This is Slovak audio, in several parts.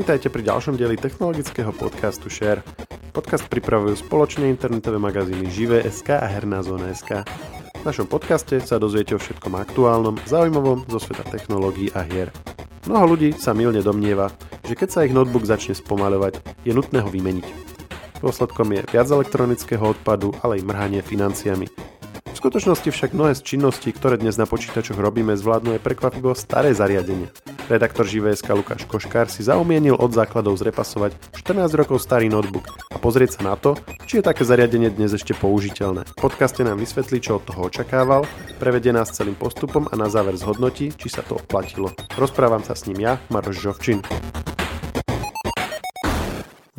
Vítajte pri ďalšom dieli technologického podcastu Share. Podcast pripravujú spoločne internetové magazíny Živé.sk a Herná zóna.sk. V našom podcaste sa dozviete o všetkom aktuálnom, zaujímavom zo sveta technológií a hier. Mnoho ľudí sa milne domnieva, že keď sa ich notebook začne spomaľovať, je nutné ho vymeniť. Dôsledkom je viac elektronického odpadu, ale aj mrhanie financiami. V skutočnosti však mnohé z činností, ktoré dnes na počítačoch robíme, zvládnu aj prekvapivo staré zariadenie. Redaktor ŽVSK Lukáš Koškár si zaumienil od základov zrepasovať 14 rokov starý notebook a pozrieť sa na to, či je také zariadenie dnes ešte použiteľné. V podcaste nám vysvetlí, čo od toho očakával, prevedie nás celým postupom a na záver zhodnotí, či sa to oplatilo. Rozprávam sa s ním ja, Maroš Žovčin.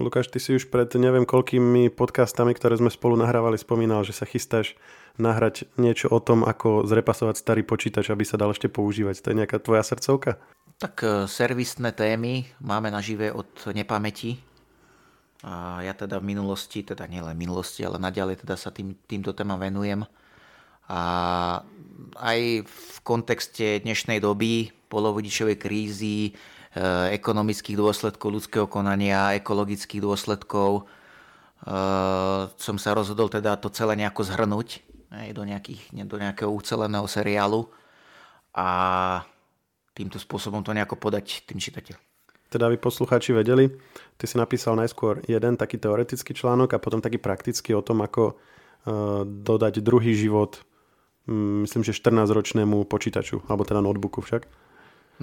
Lukáš, ty si už pred neviem koľkými podcastami, ktoré sme spolu nahrávali, spomínal, že sa chystáš nahrať niečo o tom, ako zrepasovať starý počítač, aby sa dal ešte používať. To je nejaká tvoja srdcovka? Tak e, servisné témy máme na živé od nepamäti. A ja teda v minulosti, teda nielen minulosti, ale naďalej teda sa tým, týmto témam venujem. A aj v kontexte dnešnej doby, polovodičovej krízy, e, ekonomických dôsledkov ľudského konania, ekologických dôsledkov, e, som sa rozhodol teda to celé nejako zhrnúť do, nejakých, do nejakého uceleného seriálu a týmto spôsobom to nejako podať tým čitateľom. Teda aby poslucháči vedeli, ty si napísal najskôr jeden taký teoretický článok a potom taký praktický o tom, ako uh, dodať druhý život, um, myslím, že 14-ročnému počítaču, alebo teda notebooku však.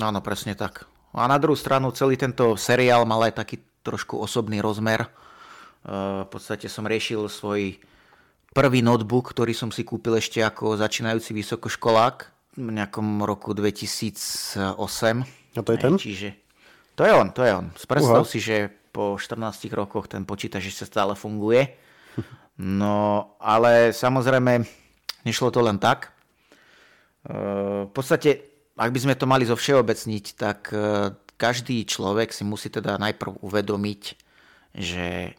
No áno, presne tak. A na druhú stranu celý tento seriál mal aj taký trošku osobný rozmer. Uh, v podstate som riešil svoj prvý notebook, ktorý som si kúpil ešte ako začínajúci vysokoškolák v nejakom roku 2008. A to je ten? Čiže to je on, to je on. Predstav si, že po 14 rokoch ten počítač ešte stále funguje. No, ale samozrejme, nešlo to len tak. E, v podstate, ak by sme to mali zo všeobecniť, tak e, každý človek si musí teda najprv uvedomiť, že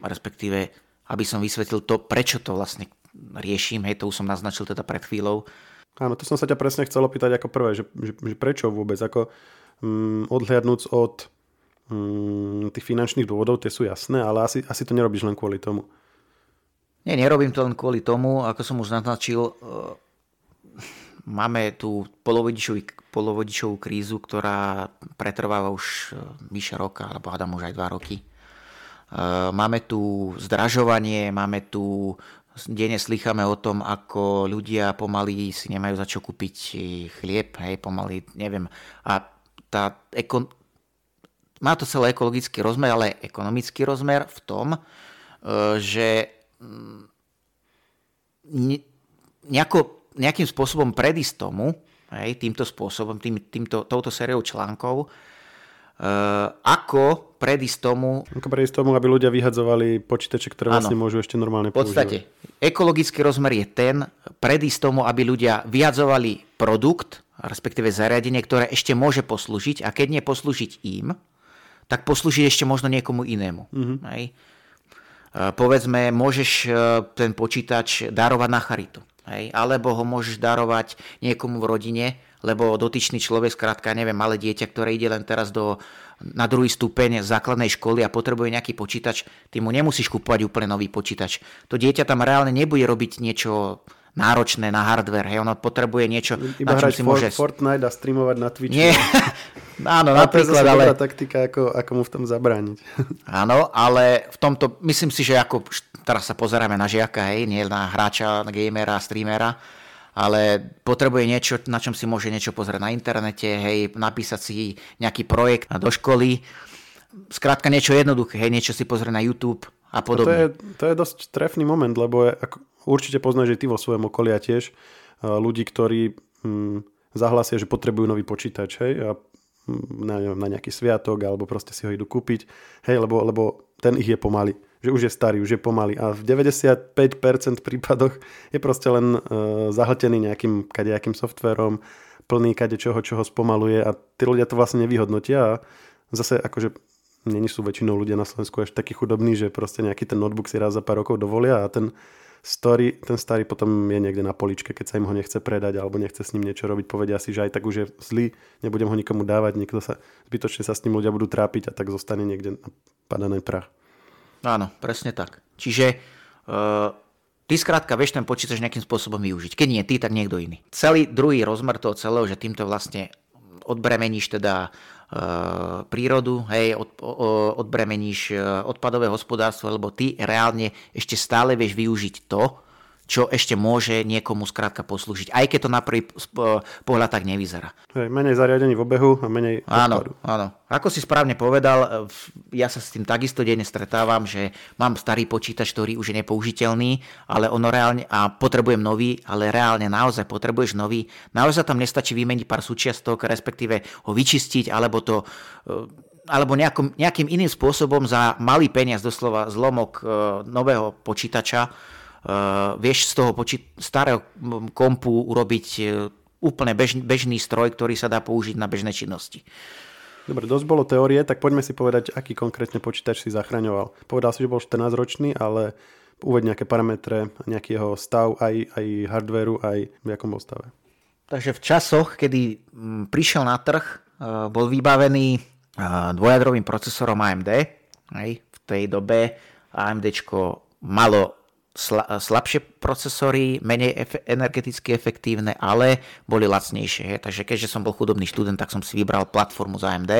respektíve, aby som vysvetlil to, prečo to vlastne riešim, hej, to už som naznačil teda pred chvíľou, Áno, to som sa ťa presne chcel opýtať ako prvé, že, že, že prečo vôbec, ako um, odhliadnúc od um, tých finančných dôvodov, tie sú jasné, ale asi, asi to nerobíš len kvôli tomu. Nie, nerobím to len kvôli tomu, ako som už naznačil, uh, máme tú polovodičovú, krízu, ktorá pretrváva už uh, vyše roka, alebo hádam už aj dva roky. Uh, máme tu zdražovanie, máme tu denne slycháme o tom, ako ľudia pomaly si nemajú za čo kúpiť chlieb, hej, pomaly, neviem. A tá eko... má to celý ekologický rozmer, ale ekonomický rozmer v tom, e, že mm, nejako, nejakým spôsobom predísť tomu, hej, týmto spôsobom, tým, týmto, touto sériou článkov, ako predísť tomu... Ako predísť tomu, aby ľudia vyhadzovali počítače, ktoré vlastne môžu ešte normálne používať. V podstate, používať. ekologický rozmer je ten, predísť tomu, aby ľudia vyhadzovali produkt, respektíve zariadenie, ktoré ešte môže poslúžiť a keď nie poslúžiť im, tak poslúžiť ešte možno niekomu inému. Mm-hmm. Hej. Uh, povedzme, môžeš uh, ten počítač darovať na charitu. Hej? Alebo ho môžeš darovať niekomu v rodine, lebo dotyčný človek, skrátka, neviem, malé dieťa, ktoré ide len teraz do, na druhý stupeň základnej školy a potrebuje nejaký počítač, ty mu nemusíš kúpovať úplne nový počítač. To dieťa tam reálne nebude robiť niečo náročné na hardware, hej, ono potrebuje niečo, Iba na čom si môže... Fortnite a streamovať na Twitch. Nie, áno, a napríklad, to je ale... taktika, ako, ako mu v tom zabrániť. áno, ale v tomto, myslím si, že ako teraz sa pozeráme na žiaka, hej, nie na hráča, na gamera, streamera, ale potrebuje niečo, na čom si môže niečo pozrieť na internete, hej, napísať si nejaký projekt do školy, skrátka niečo jednoduché, hej, niečo si pozrieť na YouTube a podobne. A to, je, to je dosť trefný moment, lebo je, ako, určite poznáš, že ty vo svojom okolí a tiež ľudí, ktorí hm, zahlasia, že potrebujú nový počítač, hej, a hm, na, na nejaký sviatok, alebo proste si ho idú kúpiť, hej, lebo, lebo ten ich je pomaly že už je starý, už je pomalý a v 95% prípadoch je proste len uh, zahltený nejakým kadejakým softverom, plný kade čoho, čo ho spomaluje a tí ľudia to vlastne nevyhodnotia a zase akože není sú väčšinou ľudia na Slovensku až takí chudobní, že proste nejaký ten notebook si raz za pár rokov dovolia a ten story, ten starý potom je niekde na poličke, keď sa im ho nechce predať alebo nechce s ním niečo robiť, povedia si, že aj tak už je zlý, nebudem ho nikomu dávať, nikto sa, zbytočne sa s ním ľudia budú trápiť a tak zostane niekde na padaný prach. Áno, presne tak. Čiže uh, ty skrátka vieš ten počítač nejakým spôsobom využiť. Keď nie ty, tak niekto iný. Celý druhý rozmer toho celého, že týmto vlastne odbremeníš teda prírodu, hej, od, odbremeníš uh, odpadové hospodárstvo, lebo ty reálne ešte stále vieš využiť to, čo ešte môže niekomu skrátka poslúžiť. Aj keď to na prvý pohľad tak nevyzerá. Hej, menej zariadení v obehu a menej Áno, odpadu. áno. Ako si správne povedal, ja sa s tým takisto denne stretávam, že mám starý počítač, ktorý už je nepoužiteľný, ale ono reálne, a potrebujem nový, ale reálne naozaj potrebuješ nový. Naozaj tam nestačí vymeniť pár súčiastok, respektíve ho vyčistiť, alebo to e, alebo nejakom, nejakým iným spôsobom za malý peniaz, doslova zlomok e, nového počítača, vieš z toho počít- starého kompu urobiť uh, úplne bež- bežný stroj, ktorý sa dá použiť na bežné činnosti. Dobre, dosť bolo teórie, tak poďme si povedať, aký konkrétne počítač si zachraňoval. Povedal si, že bol 14-ročný, ale uveď nejaké parametre, nejaký jeho stav, aj, aj hardwareu, aj v jakom bol stave. Takže v časoch, kedy prišiel na trh, uh, bol vybavený dvojadrovým procesorom AMD. V tej dobe AMD malo slabšie procesory, menej ef- energeticky efektívne, ale boli lacnejšie. He. Takže keďže som bol chudobný študent, tak som si vybral platformu z AMD.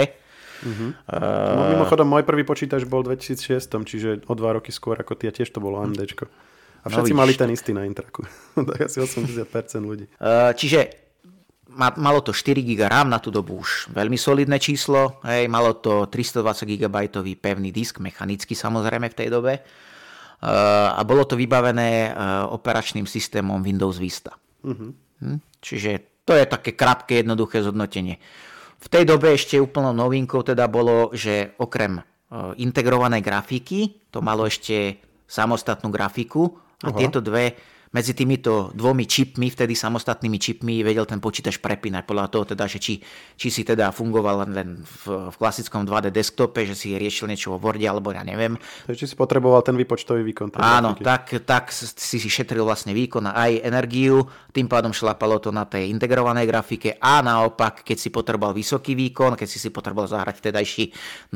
Uh-huh. Uh, no, mimochodom, môj prvý počítač bol v 2006, čiže o dva roky skôr ako ty, a tiež to bolo AMD. A všetci no, mali ten istý na Intraku. tak asi 80% ľudí. Uh, čiže malo to 4 GB RAM na tú dobu už veľmi solidné číslo, hej, malo to 320 GB pevný disk, mechanicky samozrejme v tej dobe a bolo to vybavené e, operačným systémom Windows Vista. Uh-huh. Čiže to je také krátke, jednoduché zhodnotenie. V tej dobe ešte úplnou novinkou teda bolo, že okrem e, integrovanej grafiky, to malo ešte samostatnú grafiku a Aha. tieto dve medzi týmito dvomi čipmi, vtedy samostatnými čipmi, vedel ten počítač prepínať podľa toho teda, že či, či si teda fungoval len v, v klasickom 2D desktope, že si riešil niečo vo Worde alebo ja neviem. Či si potreboval ten výpočtový výkon. Áno, tak, tak si si šetril vlastne výkon a aj energiu, tým pádom šlapalo to na tej integrovanej grafike a naopak, keď si potreboval vysoký výkon, keď si si potreboval zahrať vtedajší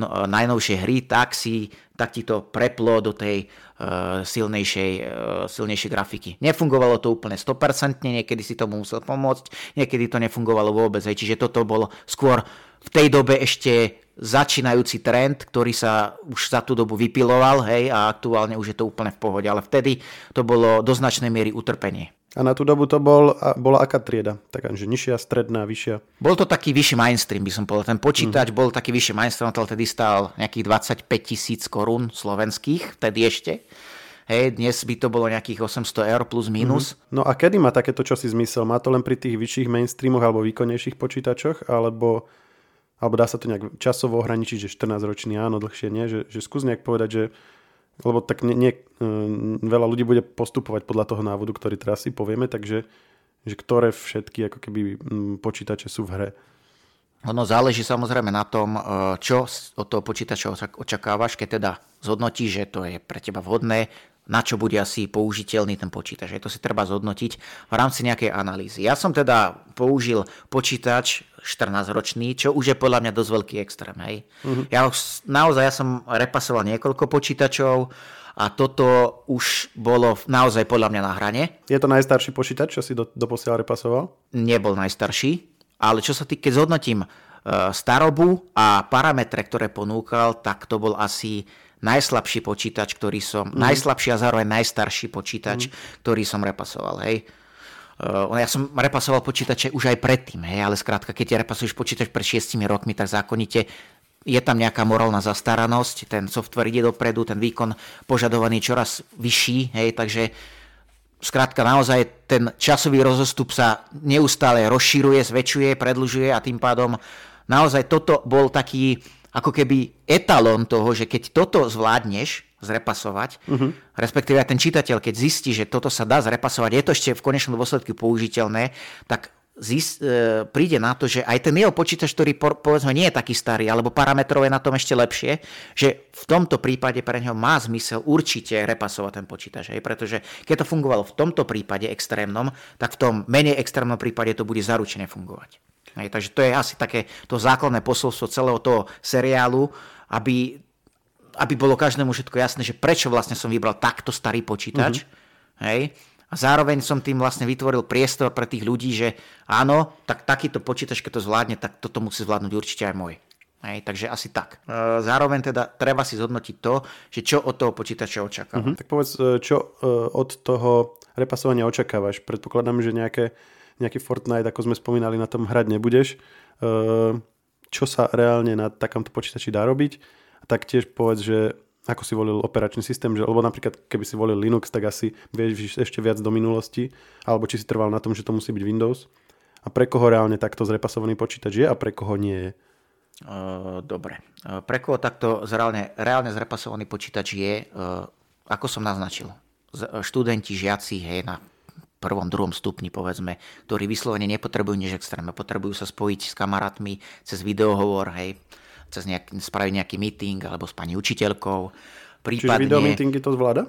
no, najnovšie hry, tak si tak ti to preplo do tej uh, silnejšej, uh, silnejšej grafiky. Nefungovalo to úplne 100%, niekedy si tomu musel pomôcť, niekedy to nefungovalo vôbec. Hej. Čiže toto bolo skôr v tej dobe ešte začínajúci trend, ktorý sa už za tú dobu vypiloval hej, a aktuálne už je to úplne v pohode, ale vtedy to bolo do značnej miery utrpenie. A na tú dobu to bol, bola aká trieda? Taká, že nižšia, stredná, vyššia? Bol to taký vyšší mainstream, by som povedal. Ten počítač mm. bol taký vyšší mainstream, to vtedy stál nejakých 25 tisíc korún slovenských, vtedy ešte. Hej, dnes by to bolo nejakých 800 eur plus minus. Mm-hmm. No a kedy má takéto čosi zmysel? Má to len pri tých vyšších mainstreamoch alebo výkonnejších počítačoch? Alebo, alebo dá sa to nejak časovo ohraničiť, že 14 ročný áno, dlhšie nie? Že, že skús nejak povedať, že lebo tak nie, nie, mm, veľa ľudí bude postupovať podľa toho návodu, ktorý teraz si povieme, takže že ktoré všetky ako keby mm, počítače sú v hre. Ono záleží samozrejme na tom, e, čo od toho počítača očakávaš, keď teda zhodnotíš, že to je pre teba vhodné, na čo bude asi použiteľný ten počítač. Je to si treba zhodnotiť v rámci nejakej analýzy. Ja som teda použil počítač 14-ročný, čo už je podľa mňa dosť veľký extrém. Hej. Uh-huh. Ja naozaj ja som repasoval niekoľko počítačov a toto už bolo naozaj podľa mňa na hrane. Je to najstarší počítač, čo si do, doposiaľ repasoval? Nebol najstarší, ale čo sa týka, keď zhodnotím uh, starobu a parametre, ktoré ponúkal, tak to bol asi najslabší počítač, ktorý som, mm. najslabší a zároveň najstarší počítač, mm. ktorý som repasoval, hej. Uh, ja som repasoval počítače už aj predtým, hej, ale skrátka, keď repasuješ počítač pred 6 rokmi, tak zákonite je tam nejaká morálna zastaranosť, ten software ide dopredu, ten výkon požadovaný čoraz vyšší, hej, takže skrátka naozaj ten časový rozostup sa neustále rozširuje, zväčšuje, predlžuje a tým pádom naozaj toto bol taký ako keby etalón toho, že keď toto zvládneš zrepasovať, uh-huh. respektíve aj ten čitateľ, keď zistí, že toto sa dá zrepasovať, je to ešte v konečnom dôsledku použiteľné, tak zist, e, príde na to, že aj ten jeho počítač, ktorý po, povedzme nie je taký starý, alebo parametrov je na tom ešte lepšie, že v tomto prípade pre neho má zmysel určite repasovať ten počítač. Hej? Pretože keď to fungovalo v tomto prípade extrémnom, tak v tom menej extrémnom prípade to bude zaručene fungovať. Hej? Takže to je asi také to základné posolstvo celého toho seriálu, aby, aby bolo každému všetko jasné, že prečo vlastne som vybral takto starý počítač. Mm-hmm. Hej? A zároveň som tým vlastne vytvoril priestor pre tých ľudí, že áno, tak takýto počítač, keď to zvládne, tak toto musí zvládnuť určite aj môj. Hej, takže asi tak. Zároveň teda treba si zhodnotiť to, že čo od toho počítača očakávam. Uh-huh. Tak povedz, e, čo e, od toho repasovania očakávaš? Predpokladám, že nejaké, nejaký Fortnite, ako sme spomínali, na tom hrať nebudeš. Čo sa reálne na takomto počítači dá robiť? Taktiež povedz, že ako si volil operačný systém, že, lebo napríklad keby si volil Linux, tak asi vieš ešte viac do minulosti, alebo či si trval na tom, že to musí byť Windows. A pre koho reálne takto zrepasovaný počítač je a pre koho nie je? Uh, dobre. Uh, pre koho takto reálne, reálne zrepasovaný počítač je, ako som naznačil, študenti, žiaci, hej, na prvom, druhom stupni, povedzme, ktorí vyslovene nepotrebujú nič extrémne, potrebujú sa spojiť s kamarátmi cez videohovor, hej, cez nejak, spraviť nejaký meeting alebo s pani učiteľkou. Prípadne, Čiže videomeetingy to zvláda?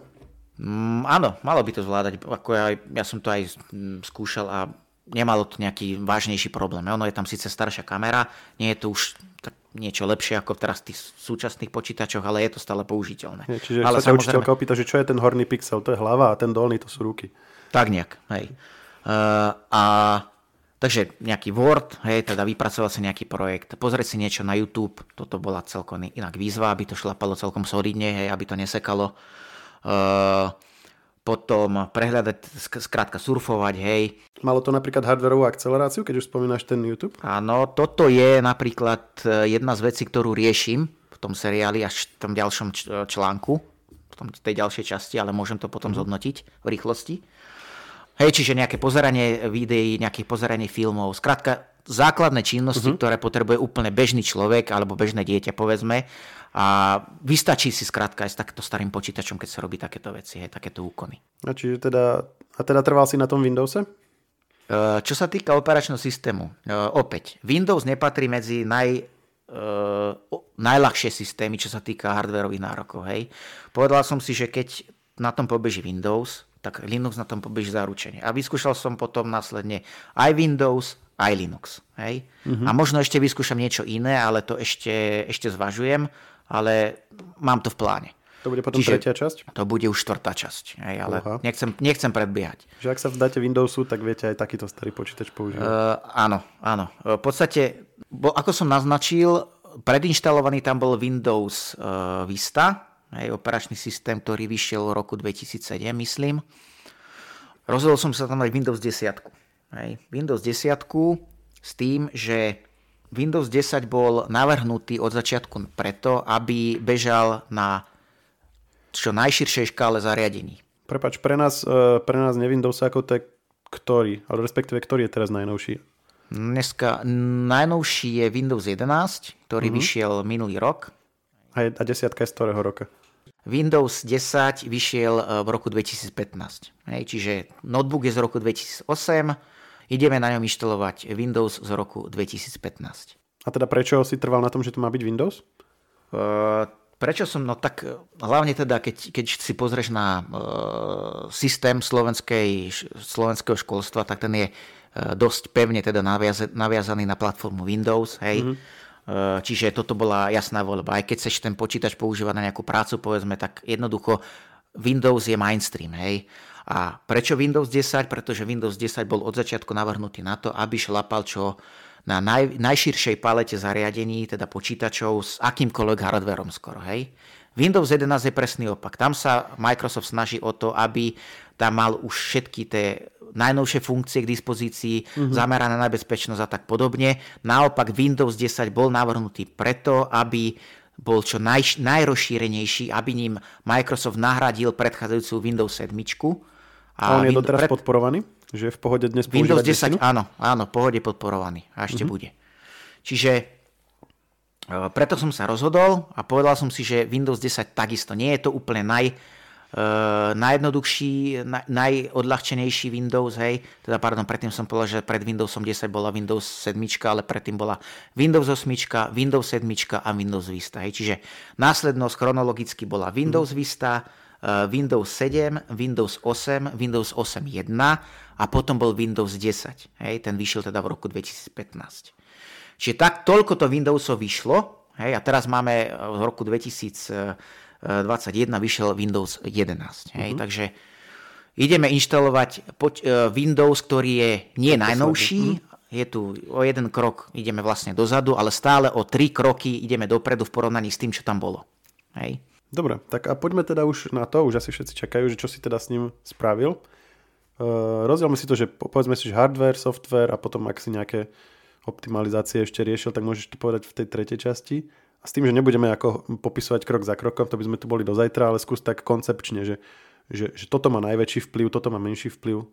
Mm, áno, malo by to zvládať. Ako ja, ja som to aj mm, skúšal a nemalo to nejaký vážnejší problém. Ono je tam síce staršia kamera, nie je to už tak niečo lepšie ako teraz v tých súčasných počítačoch, ale je to stále použiteľné. Je, čiže ale sa samozrejme... učiteľka opýta, že čo je ten horný pixel, to je hlava a ten dolný to sú ruky. Tak nejak, hej. Uh, a Takže nejaký Word, hej, teda vypracoval si nejaký projekt, pozrieť si niečo na YouTube, toto bola celkom inak výzva, aby to šlapalo celkom solidne, hej, aby to nesekalo. Uh, potom prehľadať, skrátka surfovať, hej. Malo to napríklad hardwareovú akceleráciu, keď už spomínaš ten YouTube? Áno, toto je napríklad e, jedna z vecí, ktorú riešim v tom seriáli až v tom ďalšom článku, v tom, tej ďalšej časti, ale môžem to potom mm. zhodnotiť v rýchlosti. Hej, čiže nejaké pozeranie videí, nejaké pozeranie filmov, skrátka základné činnosti, uh-huh. ktoré potrebuje úplne bežný človek alebo bežné dieťa, povedzme. A vystačí si skrátka aj s takto starým počítačom, keď sa robí takéto veci, hej, takéto úkony. A, čiže teda, a teda trval si na tom Windowse? Uh, čo sa týka operačného systému, uh, opäť, Windows nepatrí medzi naj, uh, najľahšie systémy, čo sa týka hardwareových nárokov. Hej. Povedal som si, že keď na tom pobeží Windows, tak Linux na tom pobeží zaručenie. A vyskúšal som potom následne aj Windows, aj Linux. Hej? Mm-hmm. A možno ešte vyskúšam niečo iné, ale to ešte, ešte zvažujem, ale mám to v pláne. To bude potom Čiže tretia časť? To bude už štvrtá časť, hej, ale nechcem, nechcem predbiehať. Že ak sa vdáte Windowsu, tak viete aj takýto starý počítač používať. Uh, áno, áno. V podstate, bo, ako som naznačil, predinštalovaný tam bol Windows uh, Vista, hej, operačný systém, ktorý vyšiel v roku 2007, myslím. Rozhodol som sa tam aj Windows 10. Hej. Windows 10 s tým, že Windows 10 bol navrhnutý od začiatku preto, aby bežal na čo najširšej škále zariadení. Prepač, pre nás, e, pre nás ne Windows ako je ktorý, ale respektíve ktorý je teraz najnovší? Dneska najnovší je Windows 11, ktorý uh-huh. vyšiel minulý rok. A, a desiatka je z ktorého roka? Windows 10 vyšiel e, v roku 2015. Hej, čiže notebook je z roku 2008, ideme na ňom inštalovať Windows z roku 2015. A teda prečo si trval na tom, že to má byť Windows? Uh, prečo som, no tak hlavne teda, keď, keď si pozrieš na uh, systém slovenskej, slovenského školstva, tak ten je uh, dosť pevne teda naviaz, naviazaný na platformu Windows, hej. Mm-hmm čiže toto bola jasná voľba. Aj keď chceš ten počítač používať na nejakú prácu, povedzme, tak jednoducho Windows je mainstream, hej. A prečo Windows 10? Pretože Windows 10 bol od začiatku navrhnutý na to, aby šlapal čo na naj, najširšej palete zariadení, teda počítačov s akýmkoľvek hardverom skoro, hej. Windows 11 je presný opak. Tam sa Microsoft snaží o to, aby tam mal už všetky tie najnovšie funkcie k dispozícii, mm-hmm. zamerané na bezpečnosť a tak podobne. Naopak Windows 10 bol navrhnutý preto, aby bol čo naj, najrozšírenejší, aby ním Microsoft nahradil predchádzajúcu Windows 7. A, a on je doteraz pred... podporovaný? Že je v pohode dnes Windows 10, áno, áno, v pohode podporovaný. A ešte mm-hmm. bude. Čiže e, preto som sa rozhodol a povedal som si, že Windows 10 takisto nie je to úplne naj, najjednoduchší, na, najodľahčenejší Windows, hej, teda pardon, predtým som povedal, že pred Windowsom 10 bola Windows 7, ale predtým bola Windows 8, Windows 7 a Windows Vista, hej, čiže následnosť chronologicky bola Windows hmm. Vista, uh, Windows 7, Windows 8, Windows 8.1 a potom bol Windows 10, hej, ten vyšiel teda v roku 2015. Čiže tak toľko to Windowsov vyšlo, hej, a teraz máme v roku 2000 21 vyšiel Windows 11. Hej, uh-huh. Takže ideme inštalovať e, Windows, ktorý je nie najnovší, uh-huh. je tu o jeden krok, ideme vlastne dozadu, ale stále o tri kroky ideme dopredu v porovnaní s tým, čo tam bolo. Hej. Dobre, tak a poďme teda už na to, už asi všetci čakajú, že čo si teda s ním spravil. Uh, rozdielme si to, že povedzme si, že hardware, software a potom ak si nejaké optimalizácie ešte riešil, tak môžeš to povedať v tej tretej časti. A s tým, že nebudeme ako popisovať krok za krokom, to by sme tu boli do zajtra, ale skús tak koncepčne, že, že, že toto má najväčší vplyv, toto má menší vplyv,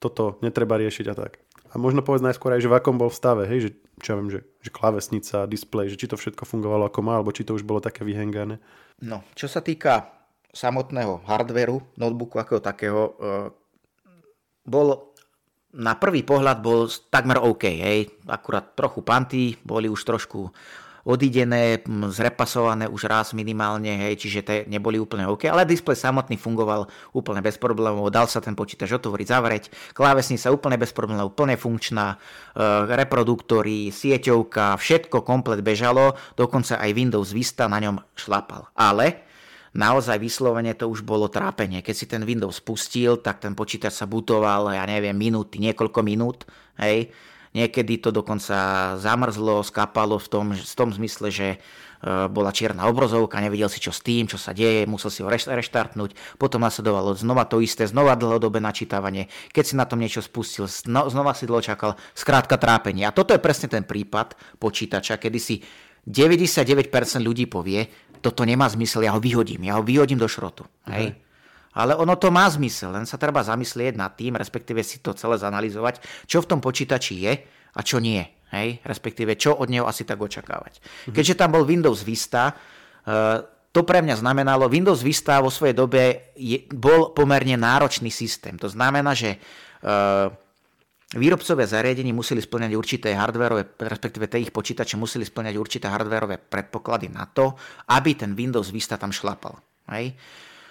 toto netreba riešiť a tak. A možno povedz najskôr aj, že v akom bol v stave, hej, že čo ja viem, že, že klávesnica, displej, že či to všetko fungovalo ako má, alebo či to už bolo také vyhengané. No, čo sa týka samotného hardveru, notebooku ako takého, e, bol na prvý pohľad bol takmer OK, hej, akurát trochu panty, boli už trošku odidené, zrepasované už raz minimálne, hej, čiže te neboli úplne OK, ale displej samotný fungoval úplne bez problémov, dal sa ten počítač otvoriť, zavrieť, klávesnica úplne bez problémov, úplne funkčná, e, reproduktory, sieťovka, všetko komplet bežalo, dokonca aj Windows Vista na ňom šlapal. Ale naozaj vyslovene to už bolo trápenie. Keď si ten Windows spustil, tak ten počítač sa butoval, ja neviem, minúty, niekoľko minút, hej, Niekedy to dokonca zamrzlo, skapalo v tom, v tom zmysle, že e, bola čierna obrazovka, nevedel si čo s tým, čo sa deje, musel si ho reštartnúť, potom nasledovalo znova to isté, znova dlhodobé načítavanie, keď si na tom niečo spustil, znova si dlho čakal, skrátka trápenie. A toto je presne ten prípad počítača, kedy si 99% ľudí povie, toto nemá zmysel, ja ho vyhodím, ja ho vyhodím do šrotu. Hej. Ale ono to má zmysel, len sa treba zamyslieť nad tým, respektíve si to celé zanalizovať, čo v tom počítači je a čo nie. Hej? Respektíve, čo od neho asi tak očakávať. Mhm. Keďže tam bol Windows Vista, eh, to pre mňa znamenalo, Windows Vista vo svojej dobe je, bol pomerne náročný systém. To znamená, že uh, výrobcové zariadení museli splňať určité hardwareové, respektíve tie ich počítače museli splňať určité hardwareové predpoklady na to, aby ten Windows Vista tam šlapal. Hej?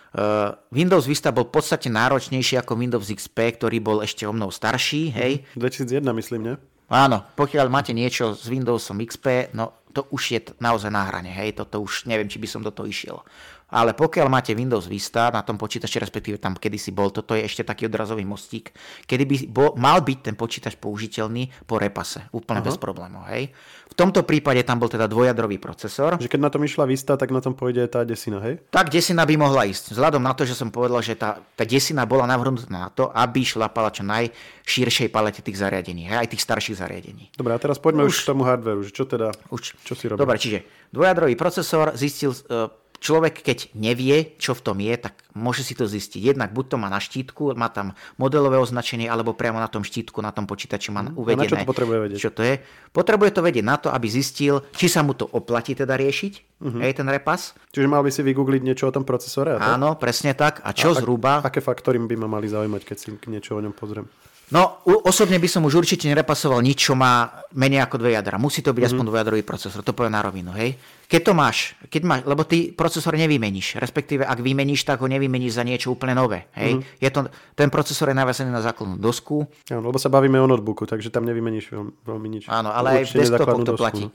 Uh, Windows Vista bol v podstate náročnejší ako Windows XP, ktorý bol ešte o mnou starší, hej. 2001 myslím, ne? Áno, pokiaľ máte niečo s Windowsom XP, no to už je naozaj na hrane, hej, toto už neviem, či by som do toho išiel. Ale pokiaľ máte Windows Vista na tom počítači, respektíve tam kedysi bol, toto je ešte taký odrazový mostík, kedy by bol, mal byť ten počítač použiteľný po repase, úplne uh-huh. bez problémov. Hej. V tomto prípade tam bol teda dvojadrový procesor. Že keď na tom išla Vista, tak na tom pôjde tá desina, hej? Tak desina by mohla ísť. Vzhľadom na to, že som povedal, že tá, tá desina bola navrhnutá na to, aby šlapala čo najširšej palete tých zariadení, hej, aj tých starších zariadení. Dobre, a teraz poďme už, už k tomu hardwareu, že čo teda, už. čo si robí? Dobre, čiže dvojadrový procesor zistil, uh, človek, keď nevie, čo v tom je, tak môže si to zistiť. Jednak buď to má na štítku, má tam modelové označenie, alebo priamo na tom štítku, na tom počítači má uvedené. Mhm. A na čo to potrebuje vedieť? Čo to je? Potrebuje to vedieť na to, aby zistil, či sa mu to oplatí teda riešiť, uh-huh. hej, ten repas. Čiže mal by si vygoogliť niečo o tom procesore? A to? Áno, presne tak. A čo a zhruba... Aké faktory by ma mali zaujímať, keď si niečo o ňom pozriem? No, osobne by som už určite nerepasoval nič, čo má menej ako dve jadra. Musí to byť mm-hmm. aspoň dvojadrový procesor, to poviem na rovinu, hej. Keď to máš, keď máš, lebo ty procesor nevymeníš, respektíve ak vymeníš, tak ho nevymeníš za niečo úplne nové, hej. Mm-hmm. Je to, ten procesor je navesený na základnú dosku. Áno, lebo sa bavíme o notebooku, takže tam nevymeníš veľmi nič. Áno, ale aj v desktopoch to platí.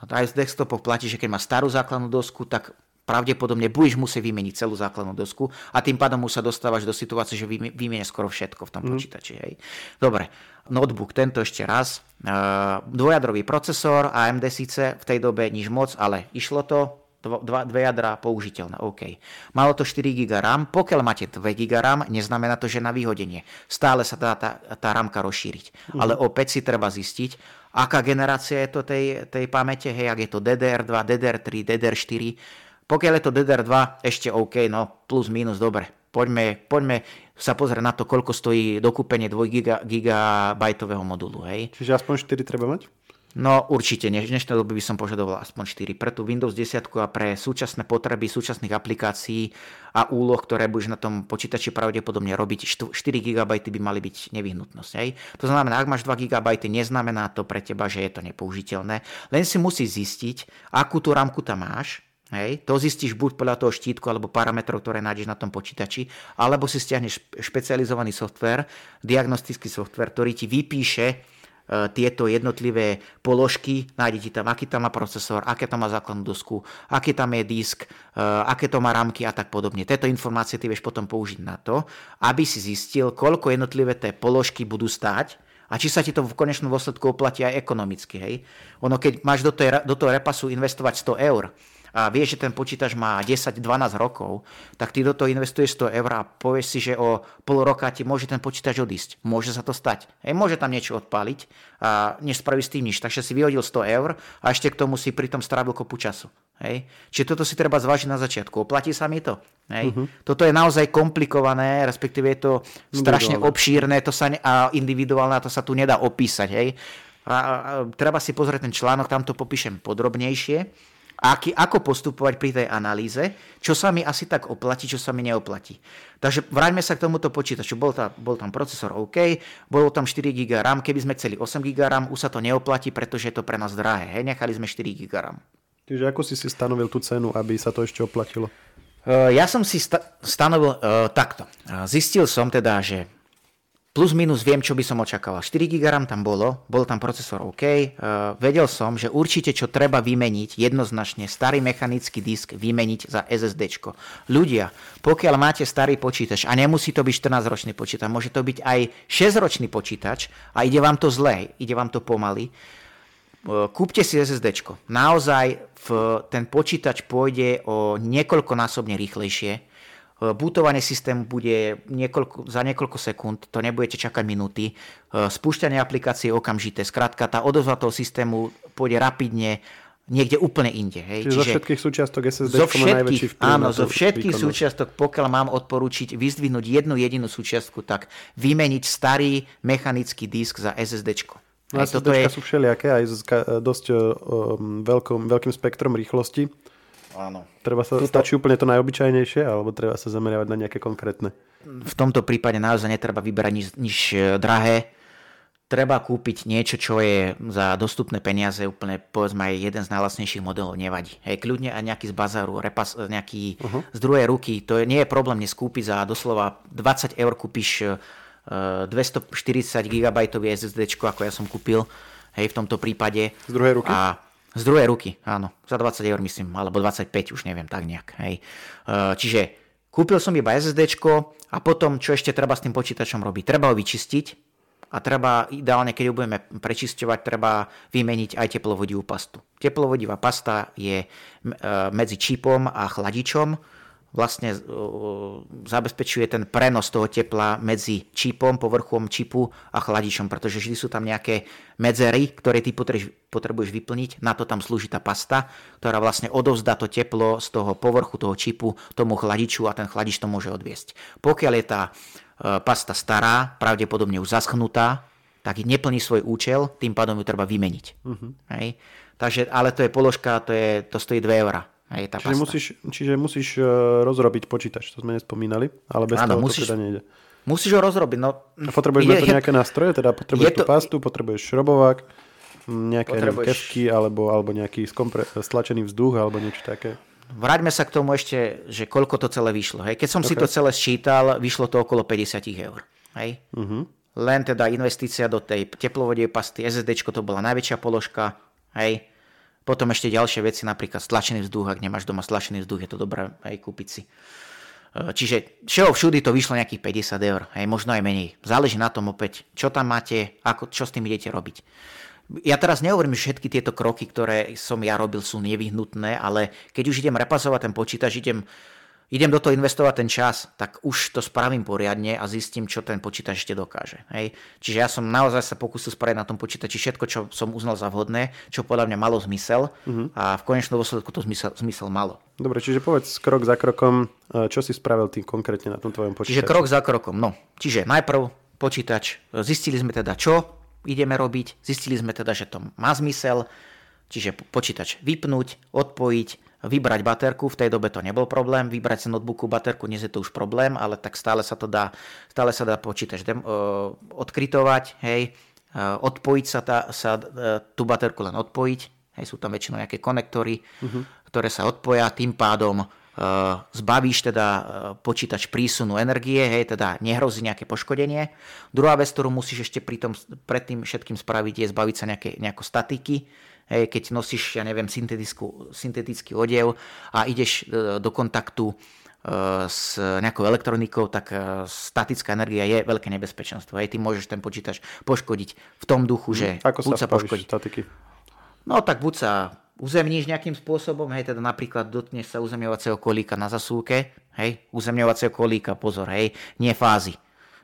Aj v desktopoch platí, že keď má starú základnú dosku, tak pravdepodobne budeš musieť vymeniť celú základnú dosku a tým pádom už sa dostávaš do situácie, že vymenia skoro všetko v tom mm. počítači. Hej. Dobre, notebook, tento ešte raz. Uh, dvojadrový procesor, AMD síce v tej dobe nič moc, ale išlo to, dva, dve jadra použiteľné, OK. Malo to 4 GB RAM, pokiaľ máte 2 GB RAM, neznamená to, že na vyhodenie. Stále sa dá tá, tá ramka rozšíriť. Mm. Ale opäť si treba zistiť, aká generácia je to tej, tej pamäte, hej, ak je to DDR2, DDR3, DDR4, pokiaľ je to DDR2, ešte OK, no plus minus, dobre. Poďme, poďme sa pozrieť na to, koľko stojí dokúpenie 2 GB modulu. Hej. Čiže aspoň 4 treba mať? No určite, v dnešnej dobe by som požadoval aspoň 4. Pre tú Windows 10 a pre súčasné potreby súčasných aplikácií a úloh, ktoré budeš na tom počítači pravdepodobne robiť, 4 GB by mali byť nevyhnutnosť. Hej? To znamená, ak máš 2 GB, neznamená to pre teba, že je to nepoužiteľné. Len si musíš zistiť, akú tú rámku tam máš, Hej, to zistíš buď podľa toho štítku alebo parametrov, ktoré nájdeš na tom počítači, alebo si stiahneš špecializovaný software, diagnostický software, ktorý ti vypíše E, tieto jednotlivé položky, nájdete tam, aký tam má procesor, aké tam má základnú dosku, aký tam je disk, e, aké to má rámky a tak podobne. Tieto informácie ty vieš potom použiť na to, aby si zistil, koľko jednotlivé tie položky budú stáť a či sa ti to v konečnom dôsledku oplatí aj ekonomicky. Hej? Ono, keď máš do, toho, do toho repasu investovať 100 eur, a vieš, že ten počítač má 10-12 rokov, tak ty do toho investuješ 100 eur a povieš si, že o pol roka ti môže ten počítač odísť. Môže sa to stať. Hej, môže tam niečo odpáliť a než spraví s tým nič. Takže si vyhodil 100 eur a ešte k tomu si pritom strávil kopu času. Hej. Čiže toto si treba zvážiť na začiatku. Oplatí sa mi to? Hej. Uh-huh. Toto je naozaj komplikované, respektíve je to strašne obšírne to sa ne, a individuálne a to sa tu nedá opísať. Hej. A, a, a treba si pozrieť ten článok, tam to popíšem podrobnejšie aký, ako postupovať pri tej analýze, čo sa mi asi tak oplatí, čo sa mi neoplatí. Takže vráťme sa k tomuto počítaču. Bol, tá, bol tam procesor OK, bolo tam 4 GB RAM, keby sme chceli 8 GB RAM, už sa to neoplatí, pretože je to pre nás drahé. Hej, nechali sme 4 GB RAM. Čiže ako si si stanovil tú cenu, aby sa to ešte oplatilo? Uh, ja som si sta- stanovil uh, takto. Uh, zistil som teda, že plus minus viem, čo by som očakával. 4 GB tam bolo, bol tam procesor OK, uh, vedel som, že určite čo treba vymeniť, jednoznačne starý mechanický disk vymeniť za SSD. Ľudia, pokiaľ máte starý počítač a nemusí to byť 14-ročný počítač, môže to byť aj 6-ročný počítač a ide vám to zle, ide vám to pomaly, uh, kúpte si SSD. Naozaj v, ten počítač pôjde o niekoľkonásobne rýchlejšie, Eh, bootovanie systému bude niekoľko, za niekoľko sekúnd, to nebudete čakať minúty. Eh, spúšťanie aplikácie okamžité. Skrátka, tá odozva toho systému pôjde rapidne niekde úplne inde. Hej. Čiže, Čiže zo všetkých súčiastok SSD zo všetkých, áno, zo všetkých výkonnosť. súčiastok, pokiaľ mám odporúčiť vyzdvihnúť jednu jedinú súčiastku, tak vymeniť starý mechanický disk za SSD. No, toto je... sú všelijaké, aj s dosť um, veľkým, veľkým spektrom rýchlosti. Áno. Treba sa, Tuto... stačí úplne to najobyčajnejšie, alebo treba sa zameriavať na nejaké konkrétne? V tomto prípade naozaj netreba vyberať nič, nič e, drahé. Treba kúpiť niečo, čo je za dostupné peniaze, úplne povedzme aj jeden z najlasnejších modelov, nevadí. Hej, kľudne aj nejaký z bazaru, repas, nejaký uh-huh. z druhej ruky, to je, nie je problém neskúpiť za doslova 20 eur kúpiš uh, 240 GB SSD, ako ja som kúpil, hej, v tomto prípade. Z druhej ruky? A z druhej ruky, áno. Za 20 eur myslím, alebo 25, už neviem, tak nejak. Hej. E, čiže kúpil som iba SSD a potom, čo ešte treba s tým počítačom robiť? Treba ho vyčistiť a treba, ideálne, keď ho budeme prečisťovať, treba vymeniť aj teplovodivú pastu. Teplovodivá pasta je e, medzi čipom a chladičom, vlastne zabezpečuje ten prenos toho tepla medzi čipom, povrchom čipu a chladičom, pretože vždy sú tam nejaké medzery, ktoré ty potrebuješ vyplniť. Na to tam slúži tá pasta, ktorá vlastne odovzdá to teplo z toho povrchu toho čipu tomu chladiču a ten chladič to môže odviesť. Pokiaľ je tá e, pasta stará, pravdepodobne už zaschnutá, tak neplní svoj účel, tým pádom ju treba vymeniť. Uh-huh. Hej? Takže, ale to je položka, to, je, to stojí 2 eurá aj tá čiže, musíš, čiže musíš uh, rozrobiť počítač, to sme nespomínali, ale bez Áno, toho musíš, to teda nejde. Musíš ho rozrobiť. No, a potrebuješ je, na to nejaké nástroje, teda potrebuješ to, tú pastu, potrebuješ šrobovák, nejaké potrebuješ... kevky alebo, alebo nejaký skompre, stlačený vzduch alebo niečo také. Vráťme sa k tomu ešte, že koľko to celé vyšlo. Hej. Keď som okay. si to celé sčítal, vyšlo to okolo 50 eur. Hej. Uh-huh. Len teda investícia do tej teplovodej pasty, SSD to bola najväčšia položka. Hej potom ešte ďalšie veci, napríklad stlačený vzduch, ak nemáš doma stlačený vzduch, je to dobré aj kúpiť si. E, čiže všeho všudy to vyšlo nejakých 50 eur, aj možno aj menej. Záleží na tom opäť, čo tam máte, ako, čo s tým idete robiť. Ja teraz nehovorím, že všetky tieto kroky, ktoré som ja robil, sú nevyhnutné, ale keď už idem repasovať ten počítač, idem idem do toho investovať ten čas, tak už to spravím poriadne a zistím, čo ten počítač ešte dokáže. Hej. Čiže ja som naozaj sa pokúsil spraviť na tom počítači všetko, čo som uznal za vhodné, čo podľa mňa malo zmysel uh-huh. a v konečnom dôsledku to zmysel, zmysel malo. Dobre, čiže povedz krok za krokom, e, čo si spravil ty konkrétne na tom tvojom počítači. Čiže krok za krokom, no. Čiže najprv počítač, zistili sme teda čo, ideme robiť. Zistili sme teda, že to má zmysel, čiže počítač vypnúť, odpojiť, vybrať baterku, v tej dobe to nebol problém, vybrať sa notebooku baterku, dnes je to už problém, ale tak stále sa to dá, stále sa dá počítač dem, uh, odkrytovať, hej, uh, odpojiť sa, tá, sa uh, tú baterku len odpojiť, hej, sú tam väčšinou nejaké konektory, uh-huh. ktoré sa odpoja, tým pádom zbavíš teda počítač prísunu energie, hej, teda nehrozí nejaké poškodenie. Druhá vec, ktorú musíš ešte pri tom, pred tým všetkým spraviť, je zbaviť sa nejaké, nejako statiky, Hej, keď nosíš, ja neviem, syntetický odev a ideš e, do kontaktu e, s nejakou elektronikou, tak e, statická energia je veľké nebezpečenstvo. Hej, ty môžeš ten počítač poškodiť v tom duchu, že hm, Ako buď sa, sa poškodí. statiky? No tak buď sa uzemníš nejakým spôsobom, hej, teda napríklad dotkneš sa uzemňovacieho kolíka na zasúke, hej, uzemňovacieho kolíka, pozor, hej, nie fázy.